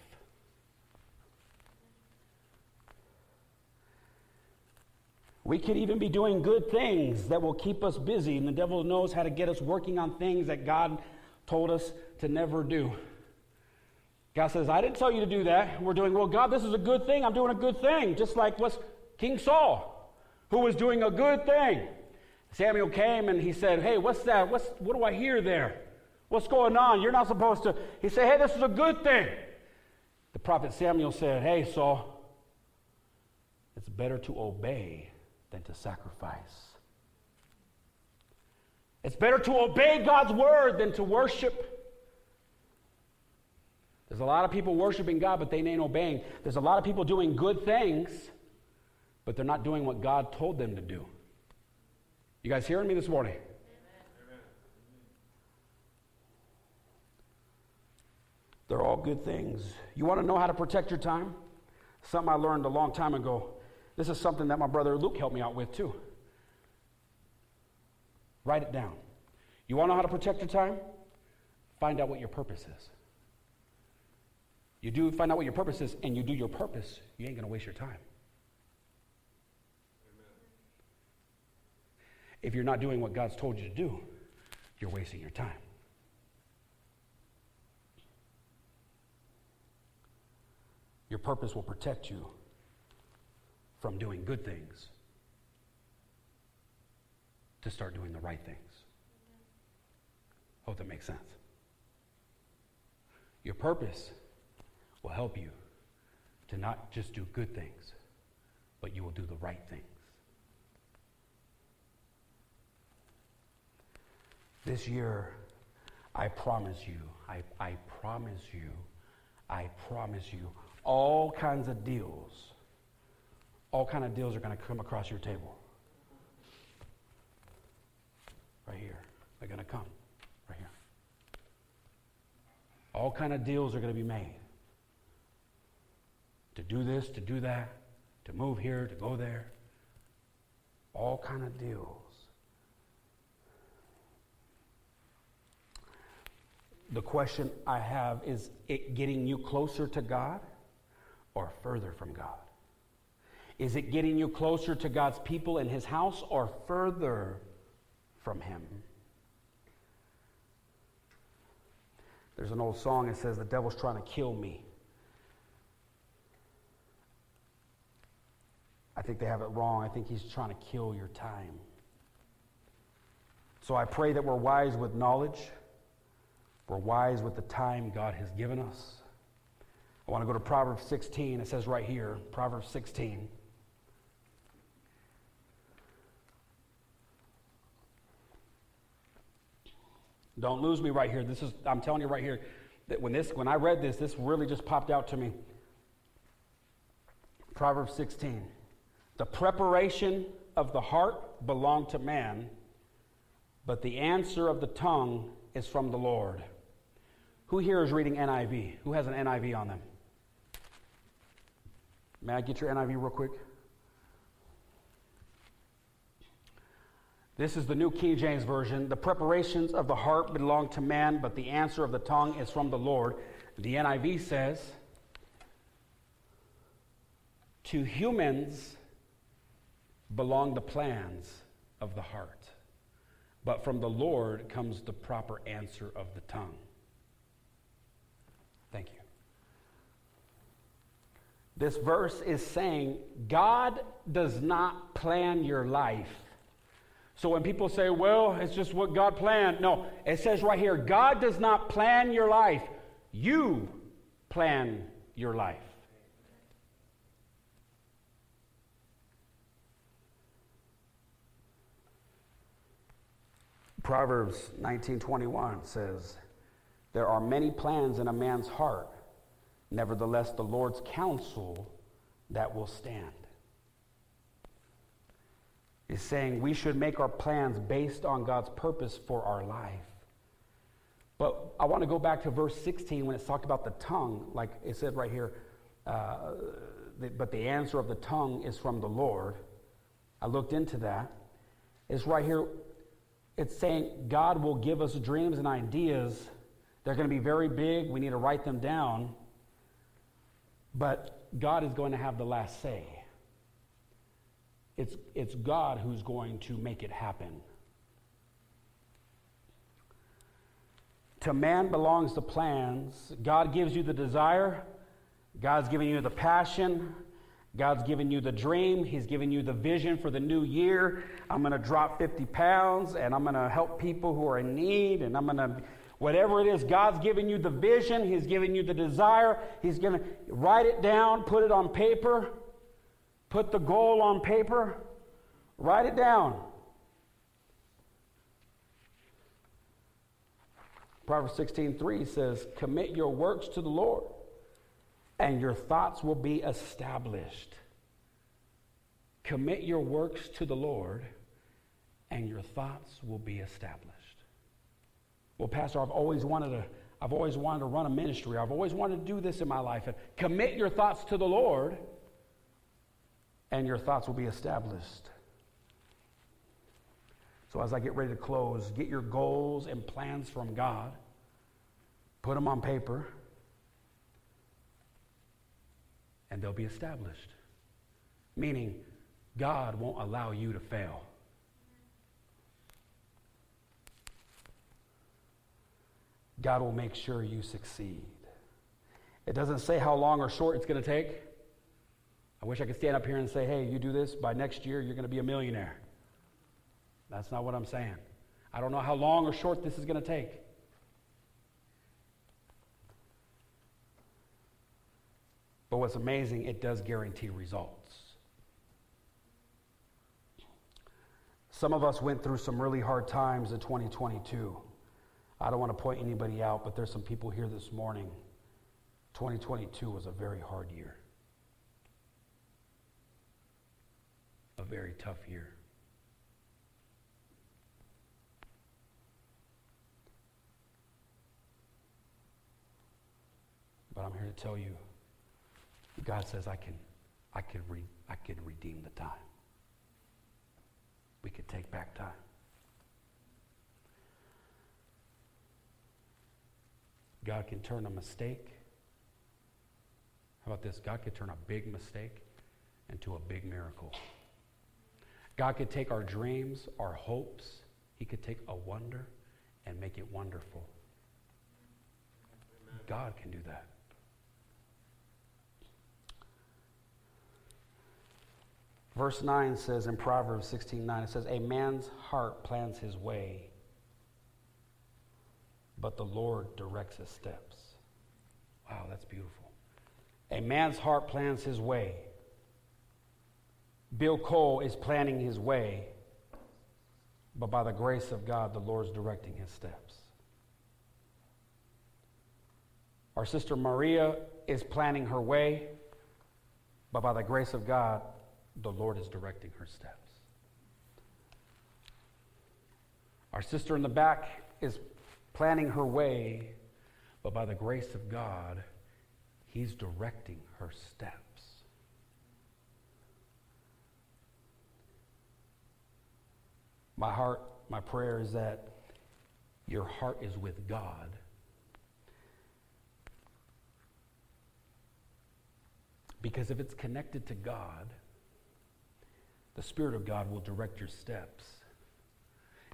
We could even be doing good things that will keep us busy, and the devil knows how to get us working on things that God told us to never do. God says, I didn't tell you to do that. We're doing, well, God, this is a good thing. I'm doing a good thing. Just like was King Saul, who was doing a good thing. Samuel came and he said, Hey, what's that? What's, what do I hear there? What's going on? You're not supposed to. He said, Hey, this is a good thing. The prophet Samuel said, Hey, Saul, it's better to obey than to sacrifice. It's better to obey God's word than to worship. There's a lot of people worshiping God, but they ain't obeying. There's a lot of people doing good things, but they're not doing what God told them to do. You guys hearing me this morning? They're all good things. You want to know how to protect your time? Something I learned a long time ago. This is something that my brother Luke helped me out with too. Write it down. You want to know how to protect your time? Find out what your purpose is. You do find out what your purpose is, and you do your purpose, you ain't going to waste your time. If you're not doing what God's told you to do, you're wasting your time. Your purpose will protect you from doing good things to start doing the right things. Hope that makes sense. Your purpose will help you to not just do good things, but you will do the right things. This year, I promise you, I, I promise you, I promise you, all kinds of deals, all kind of deals are going to come across your table. Right here. They're going to come. Right here. All kind of deals are going to be made. To do this, to do that, to move here, to go there. All kind of deals. The question I have is it getting you closer to God or further from God? Is it getting you closer to God's people in His house or further from Him? There's an old song that says, The devil's trying to kill me. I think they have it wrong. I think he's trying to kill your time. So I pray that we're wise with knowledge. We're wise with the time God has given us. I want to go to Proverbs 16. It says right here, Proverbs 16. Don't lose me right here. This is I'm telling you right here that when this when I read this, this really just popped out to me. Proverbs 16. The preparation of the heart belong to man, but the answer of the tongue is from the Lord. Who here is reading NIV? Who has an NIV on them? May I get your NIV real quick? This is the New King James Version. The preparations of the heart belong to man, but the answer of the tongue is from the Lord. The NIV says, To humans belong the plans of the heart, but from the Lord comes the proper answer of the tongue. Thank you. This verse is saying God does not plan your life. So when people say, well, it's just what God planned, no, it says right here God does not plan your life, you plan your life. Proverbs 19:21 says, "There are many plans in a man's heart, nevertheless the Lord's counsel that will stand." Is saying we should make our plans based on God's purpose for our life. But I want to go back to verse 16 when it's talked about the tongue, like it said right here, uh, the, but the answer of the tongue is from the Lord. I looked into that. It's right here it's saying God will give us dreams and ideas. They're going to be very big. We need to write them down. But God is going to have the last say. It's, it's God who's going to make it happen. To man belongs the plans. God gives you the desire, God's giving you the passion, God's given you the dream. He's given you the vision for the new year. I'm going to drop 50 pounds and I'm going to help people who are in need and I'm going to, whatever it is, God's given you the vision. He's given you the desire. He's going to write it down, put it on paper, put the goal on paper, write it down. Proverbs 16:3 says, "Commit your works to the Lord." and your thoughts will be established. Commit your works to the Lord, and your thoughts will be established. Well, Pastor, I've always wanted to, I've always wanted to run a ministry. I've always wanted to do this in my life. And commit your thoughts to the Lord, and your thoughts will be established. So as I get ready to close, get your goals and plans from God. Put them on paper and they'll be established. Meaning, God won't allow you to fail. God will make sure you succeed. It doesn't say how long or short it's going to take. I wish I could stand up here and say, hey, you do this, by next year you're going to be a millionaire. That's not what I'm saying. I don't know how long or short this is going to take. But what's amazing, it does guarantee results. Some of us went through some really hard times in 2022. I don't want to point anybody out, but there's some people here this morning. 2022 was a very hard year, a very tough year. But I'm here to tell you God says, I can, I can, re, I can redeem the time. We could take back time. God can turn a mistake. How about this? God could turn a big mistake into a big miracle. God could take our dreams, our hopes, He could take a wonder and make it wonderful. God can do that. Verse 9 says in Proverbs 16 9, it says, A man's heart plans his way, but the Lord directs his steps. Wow, that's beautiful. A man's heart plans his way. Bill Cole is planning his way, but by the grace of God, the Lord's directing his steps. Our sister Maria is planning her way, but by the grace of God, the Lord is directing her steps. Our sister in the back is planning her way, but by the grace of God, He's directing her steps. My heart, my prayer is that your heart is with God. Because if it's connected to God, the Spirit of God will direct your steps.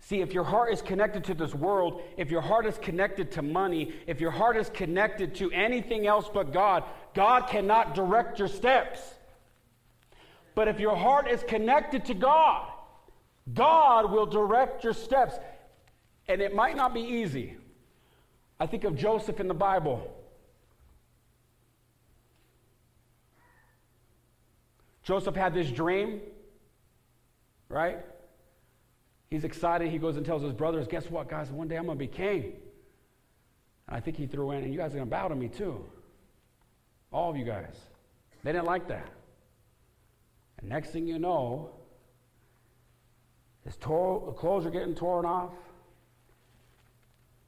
See, if your heart is connected to this world, if your heart is connected to money, if your heart is connected to anything else but God, God cannot direct your steps. But if your heart is connected to God, God will direct your steps. And it might not be easy. I think of Joseph in the Bible. Joseph had this dream, right? He's excited. He goes and tells his brothers, Guess what, guys? One day I'm going to be king. And I think he threw in, and you guys are going to bow to me too. All of you guys. They didn't like that. And next thing you know, his to- clothes are getting torn off.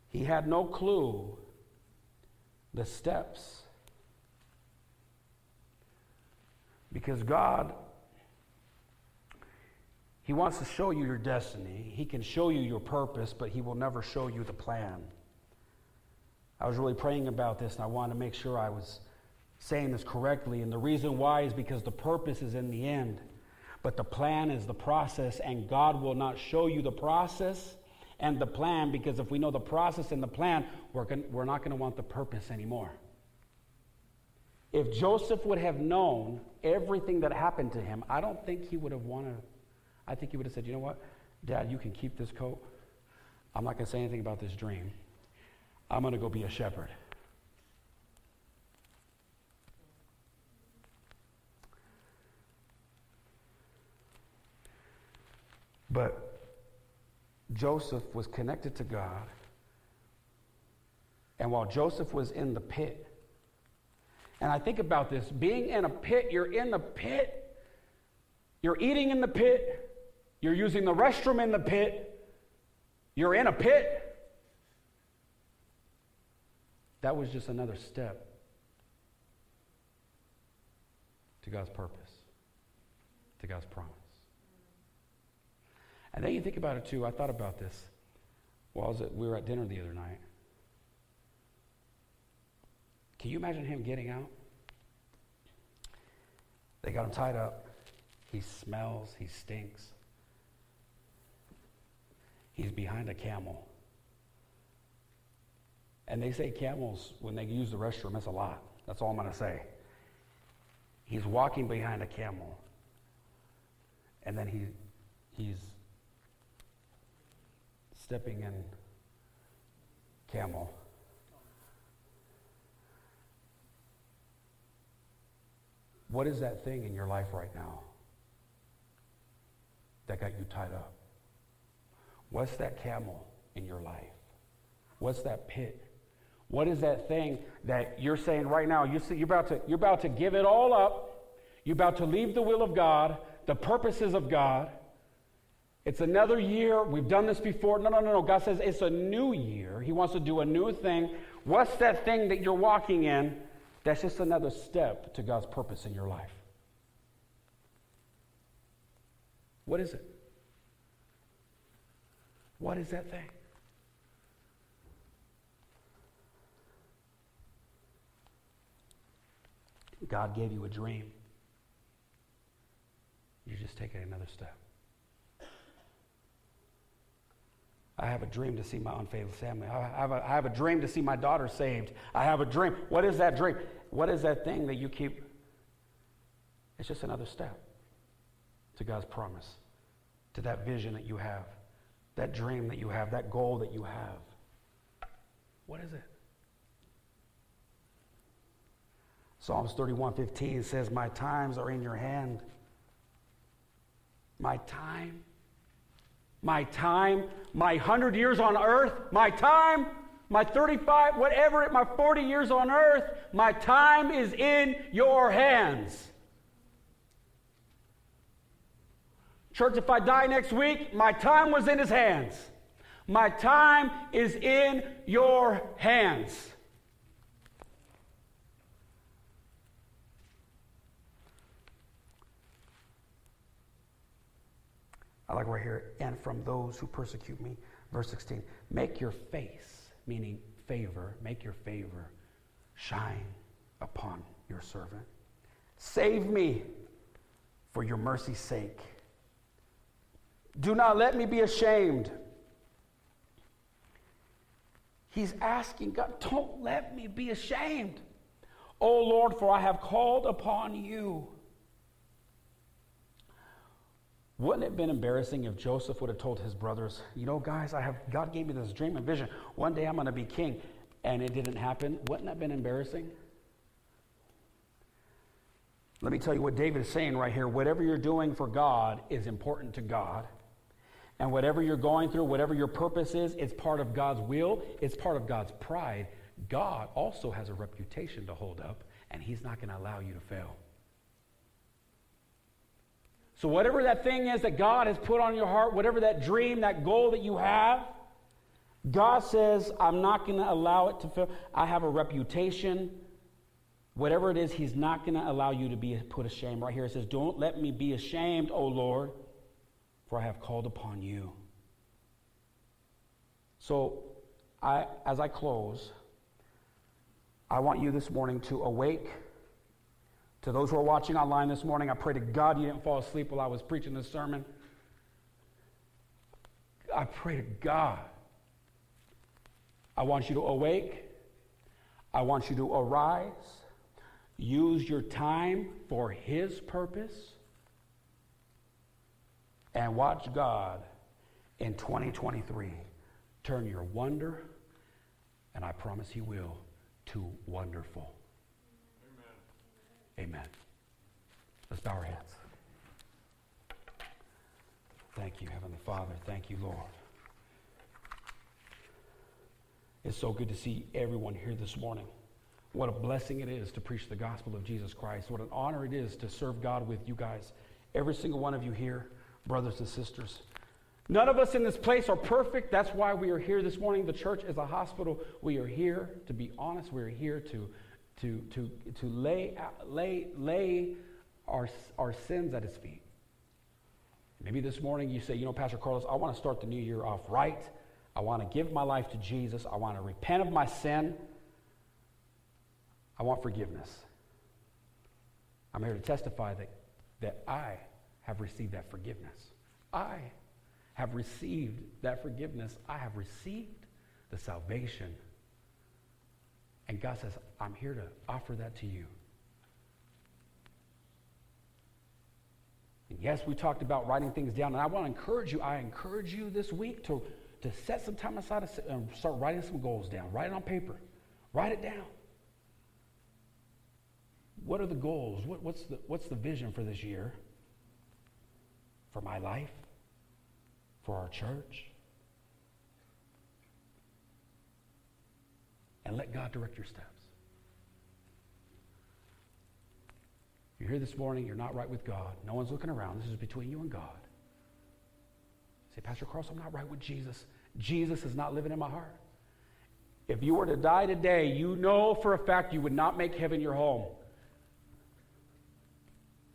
He had no clue the steps. Because God, He wants to show you your destiny. He can show you your purpose, but He will never show you the plan. I was really praying about this, and I wanted to make sure I was saying this correctly. And the reason why is because the purpose is in the end, but the plan is the process, and God will not show you the process and the plan because if we know the process and the plan, we're, gonna, we're not going to want the purpose anymore. If Joseph would have known everything that happened to him, I don't think he would have wanted. I think he would have said, you know what, Dad, you can keep this coat. I'm not going to say anything about this dream. I'm going to go be a shepherd. But Joseph was connected to God. And while Joseph was in the pit, and I think about this being in a pit, you're in the pit, you're eating in the pit, you're using the restroom in the pit, you're in a pit. That was just another step to God's purpose, to God's promise. And then you think about it too. I thought about this while at, we were at dinner the other night. Can you imagine him getting out? They got him tied up. He smells, he stinks. He's behind a camel. And they say camels, when they use the restroom, it's a lot. That's all I'm going to say. He's walking behind a camel. And then he, he's stepping in camel. What is that thing in your life right now that got you tied up? What's that camel in your life? What's that pit? What is that thing that you're saying right now? You see, you're about to you're about to give it all up. You're about to leave the will of God, the purposes of God. It's another year. We've done this before. No, no, no, no. God says it's a new year. He wants to do a new thing. What's that thing that you're walking in? That's just another step to God's purpose in your life. What is it? What is that thing? God gave you a dream. You're just taking another step. I have a dream to see my unfaithful family. I have, a, I have a dream to see my daughter saved. I have a dream. What is that dream? What is that thing that you keep? It's just another step. to God's promise, to that vision that you have, that dream that you have, that goal that you have? What is it? Psalms 31:15 says, "My times are in your hand." My time, my time, my 100 years on earth, my time, my 35, whatever, my 40 years on earth, my time is in your hands. Church, if I die next week, my time was in his hands. My time is in your hands. I like right here, and from those who persecute me. Verse 16, make your face, meaning favor, make your favor shine upon your servant. Save me for your mercy's sake. Do not let me be ashamed. He's asking God, don't let me be ashamed. O Lord, for I have called upon you. Wouldn't it have been embarrassing if Joseph would have told his brothers, you know, guys, I have God gave me this dream and vision. One day I'm going to be king, and it didn't happen. Wouldn't that have been embarrassing? Let me tell you what David is saying right here. Whatever you're doing for God is important to God. And whatever you're going through, whatever your purpose is, it's part of God's will, it's part of God's pride. God also has a reputation to hold up, and He's not going to allow you to fail. So, whatever that thing is that God has put on your heart, whatever that dream, that goal that you have, God says, I'm not going to allow it to fail. I have a reputation. Whatever it is, He's not going to allow you to be put ashamed. Right here it says, Don't let me be ashamed, O Lord for I have called upon you. So, I, as I close, I want you this morning to awake. To those who are watching online this morning, I pray to God you didn't fall asleep while I was preaching this sermon. I pray to God. I want you to awake. I want you to arise. Use your time for His purpose and watch God in 2023 turn your wonder, and I promise He will, to wonderful. Amen. Let's bow our heads. Thank you, Heavenly Father. Thank you, Lord. It's so good to see everyone here this morning. What a blessing it is to preach the gospel of Jesus Christ. What an honor it is to serve God with you guys. Every single one of you here brothers and sisters. None of us in this place are perfect. That's why we are here this morning. The church is a hospital. We are here, to be honest, we are here to, to, to, to lay, lay, lay our, our sins at his feet. Maybe this morning you say, you know, Pastor Carlos, I want to start the new year off right. I want to give my life to Jesus. I want to repent of my sin. I want forgiveness. I'm here to testify that, that I have received that forgiveness. I have received that forgiveness. I have received the salvation. And God says, I'm here to offer that to you. And yes, we talked about writing things down, and I want to encourage you. I encourage you this week to, to set some time aside and um, start writing some goals down. Write it on paper. Write it down. What are the goals? What, what's, the, what's the vision for this year? for my life, for our church. And let God direct your steps. You're here this morning, you're not right with God. No one's looking around. This is between you and God. Say, Pastor Carlos, I'm not right with Jesus. Jesus is not living in my heart. If you were to die today, you know for a fact you would not make heaven your home.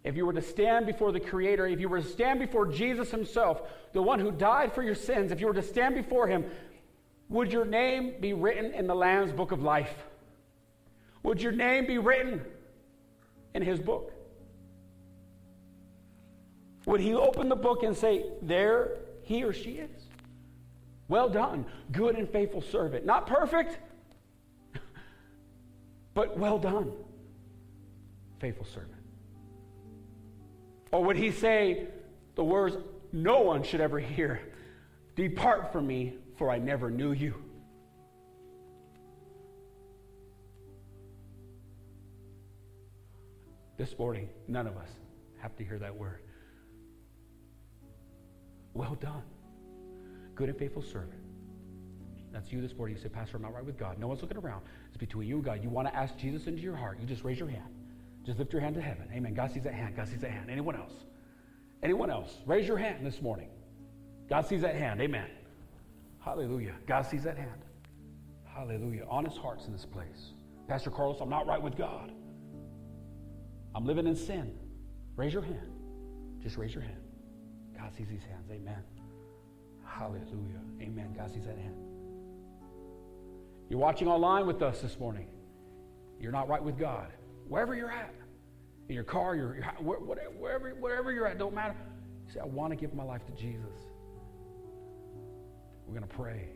If you were to stand before the Creator, if you were to stand before Jesus Himself, the one who died for your sins, if you were to stand before Him, would your name be written in the Lamb's book of life? Would your name be written in His book? Would He open the book and say, There he or she is? Well done, good and faithful servant. Not perfect, [laughs] but well done, faithful servant. Or would he say, the words no one should ever hear Depart from me, for I never knew you. This morning, none of us have to hear that word. Well done, good and faithful servant. That's you this morning. You say, Pastor, I'm not right with God. No one's looking around. It's between you and God. You want to ask Jesus into your heart. You just raise your hand. Just lift your hand to heaven. Amen. God sees that hand. God sees that hand. Anyone else? Anyone else? Raise your hand this morning. God sees that hand. Amen. Hallelujah. God sees that hand. Hallelujah. Honest hearts in this place. Pastor Carlos, I'm not right with God. I'm living in sin. Raise your hand. Just raise your hand. God sees these hands. Amen. Hallelujah. Amen. God sees that hand. You're watching online with us this morning. You're not right with God. Wherever you're at, in your car, your, your wherever, wherever you're at, don't matter. You say, I want to give my life to Jesus. We're going to pray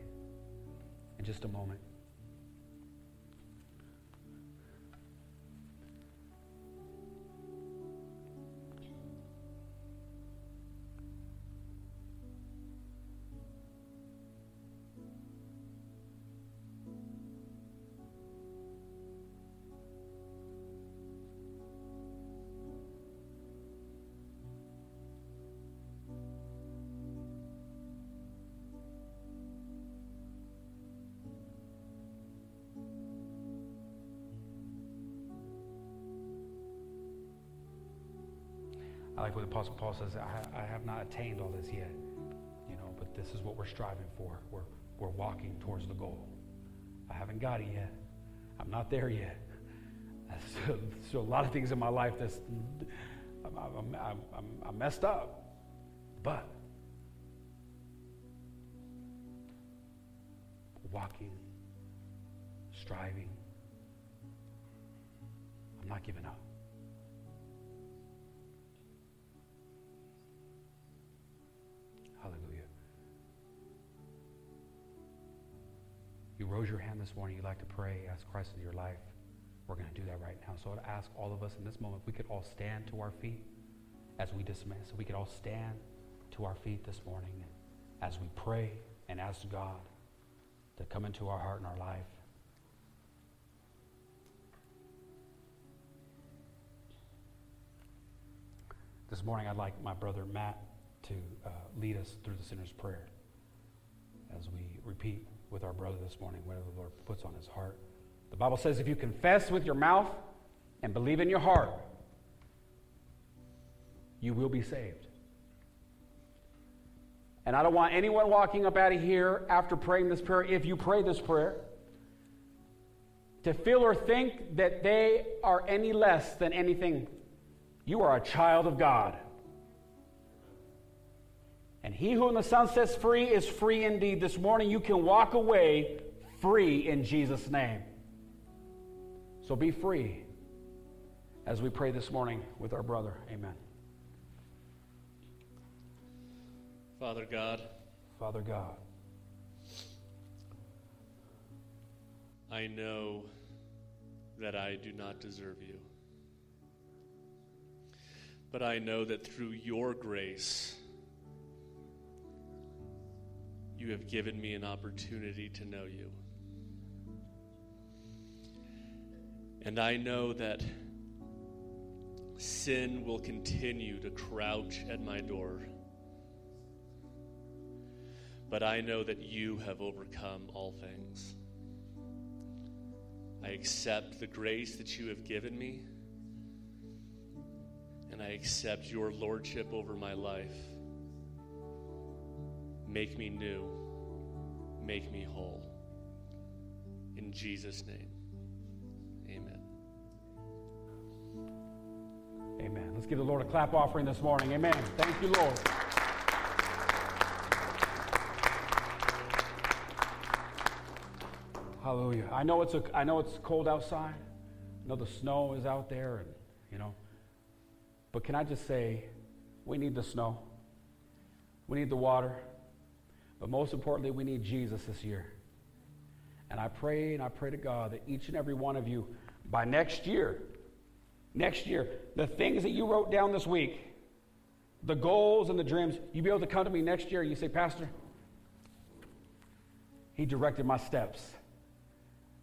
in just a moment. Like what Apostle Paul says, I, I have not attained all this yet, you know, but this is what we're striving for. We're, we're walking towards the goal. I haven't got it yet. I'm not there yet. [laughs] So, so a lot of things in my life that's I'm, I'm, I'm, I'm messed up, but walking, striving. I'm not giving up. You rose your hand this morning, you'd like to pray, ask Christ into your life, we're going to do that right now. So I'd ask all of us in this moment, we could all stand to our feet as we dismiss. So we could all stand to our feet this morning as we pray and ask God to come into our heart and our life. This morning, I'd like my brother Matt to uh, lead us through the sinner's prayer as we repeat with our brother this morning, whatever the Lord puts on his heart. The Bible says if you confess with your mouth and believe in your heart, you will be saved. And I don't want anyone walking up out of here after praying this prayer, if you pray this prayer, to feel or think that they are any less than anything. You are a child of God. And he who in the Son sets free is free indeed. This morning you can walk away free in Jesus' name. So be free as we pray this morning with our brother. Amen. Father God. Father God. I know that I do not deserve you. But I know that through your grace, you have given me an opportunity to know you. And I know that sin will continue to crouch at my door. But I know that you have overcome all things. I accept the grace that you have given me, and I accept your lordship over my life. Make me new. Make me whole. In Jesus' name, amen. Amen. Let's give the Lord a clap offering this morning. Amen. Thank you, Lord. Hallelujah. I know it's a, I know it's cold outside. I know the snow is out there, and you know. But can I just say, we need the snow. We need the water. But most importantly, we need Jesus this year. And I pray and I pray to God that each and every one of you, by next year, next year, the things that you wrote down this week, the goals and the dreams, you be able to come to me next year and you say, Pastor, he directed my steps.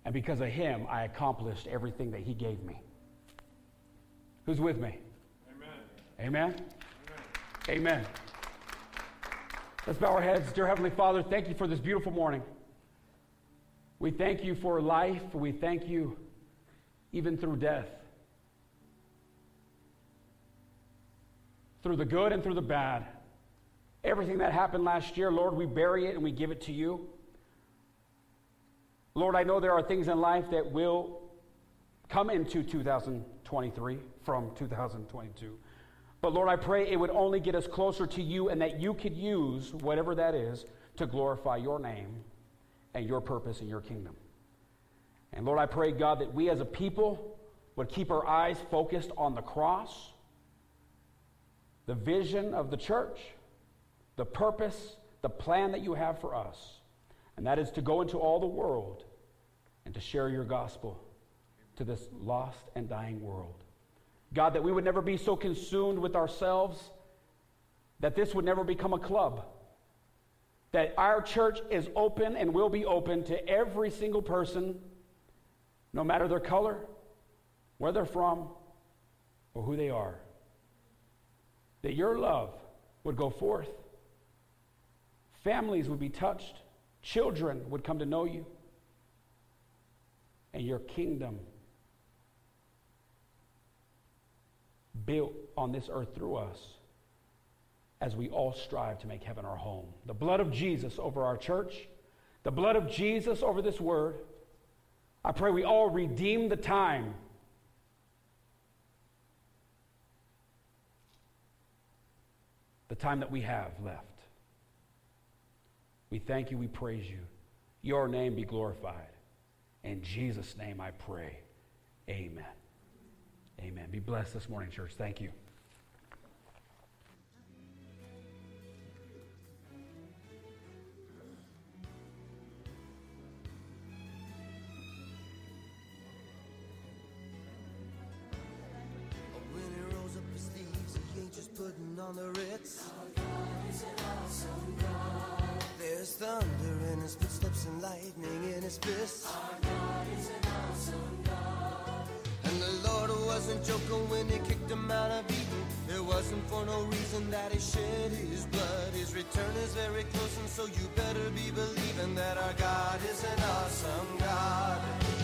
And because of him, I accomplished everything that he gave me. Who's with me? Amen. Amen. Amen. Let's bow our heads. Dear Heavenly Father, thank you for this beautiful morning. We thank you for life. We thank you even through death. Through the good and through the bad. Everything that happened last year, Lord, we bury it and we give it to you. Lord, I know there are things in life that will come into 2023 from 2022. But Lord, I pray it would only get us closer to you and that you could use whatever that is to glorify your name and your purpose in your kingdom. And Lord, I pray, God, that we as a people would keep our eyes focused on the cross, the vision of the church, the purpose, the plan that you have for us. And that is to go into all the world and to share your gospel to this lost and dying world. God, that we would never be so consumed with ourselves that this would never become a club. That our church is open and will be open to every single person, no matter their color, where they're from, or who they are. That your love would go forth. Families would be touched. Children would come to know you. And your kingdom built on this earth through us as we all strive to make heaven our home. The blood of Jesus over our church, the blood of Jesus over this word. I pray we all redeem the time. The time that we have left. We thank you, we praise you. Your name be glorified. In Jesus' name I pray. Amen. Amen. Be blessed this morning, church. Thank you. When he rolls up his sleeves, he ain't just putting on the Ritz. There's thunder in his footsteps and lightning in his fists. And the Lord wasn't joking when he kicked him out of Eden. It wasn't for no reason that he shed his blood. His return is very close, and so you better be believing that our God is an awesome God.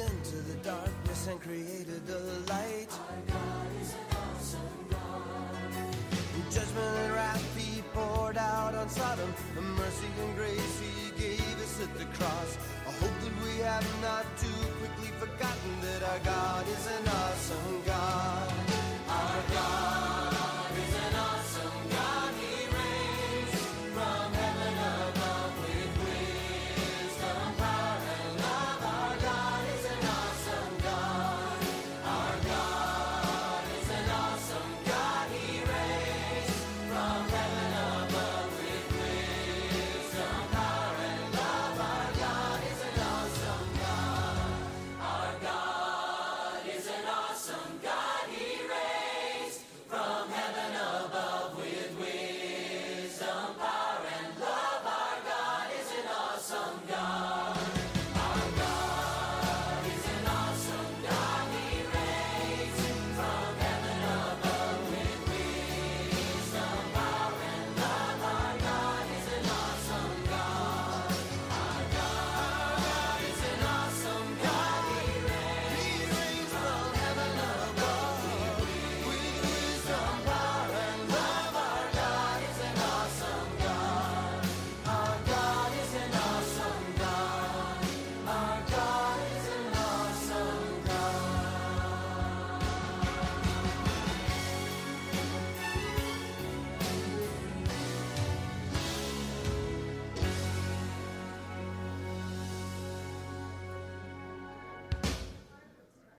Into the darkness and created the light. Our God is an awesome God. Judgment and wrath he poured out on Sodom. The mercy and grace he gave us at the cross. I hope that we have not too quickly forgotten that our God is an awesome God. Our God.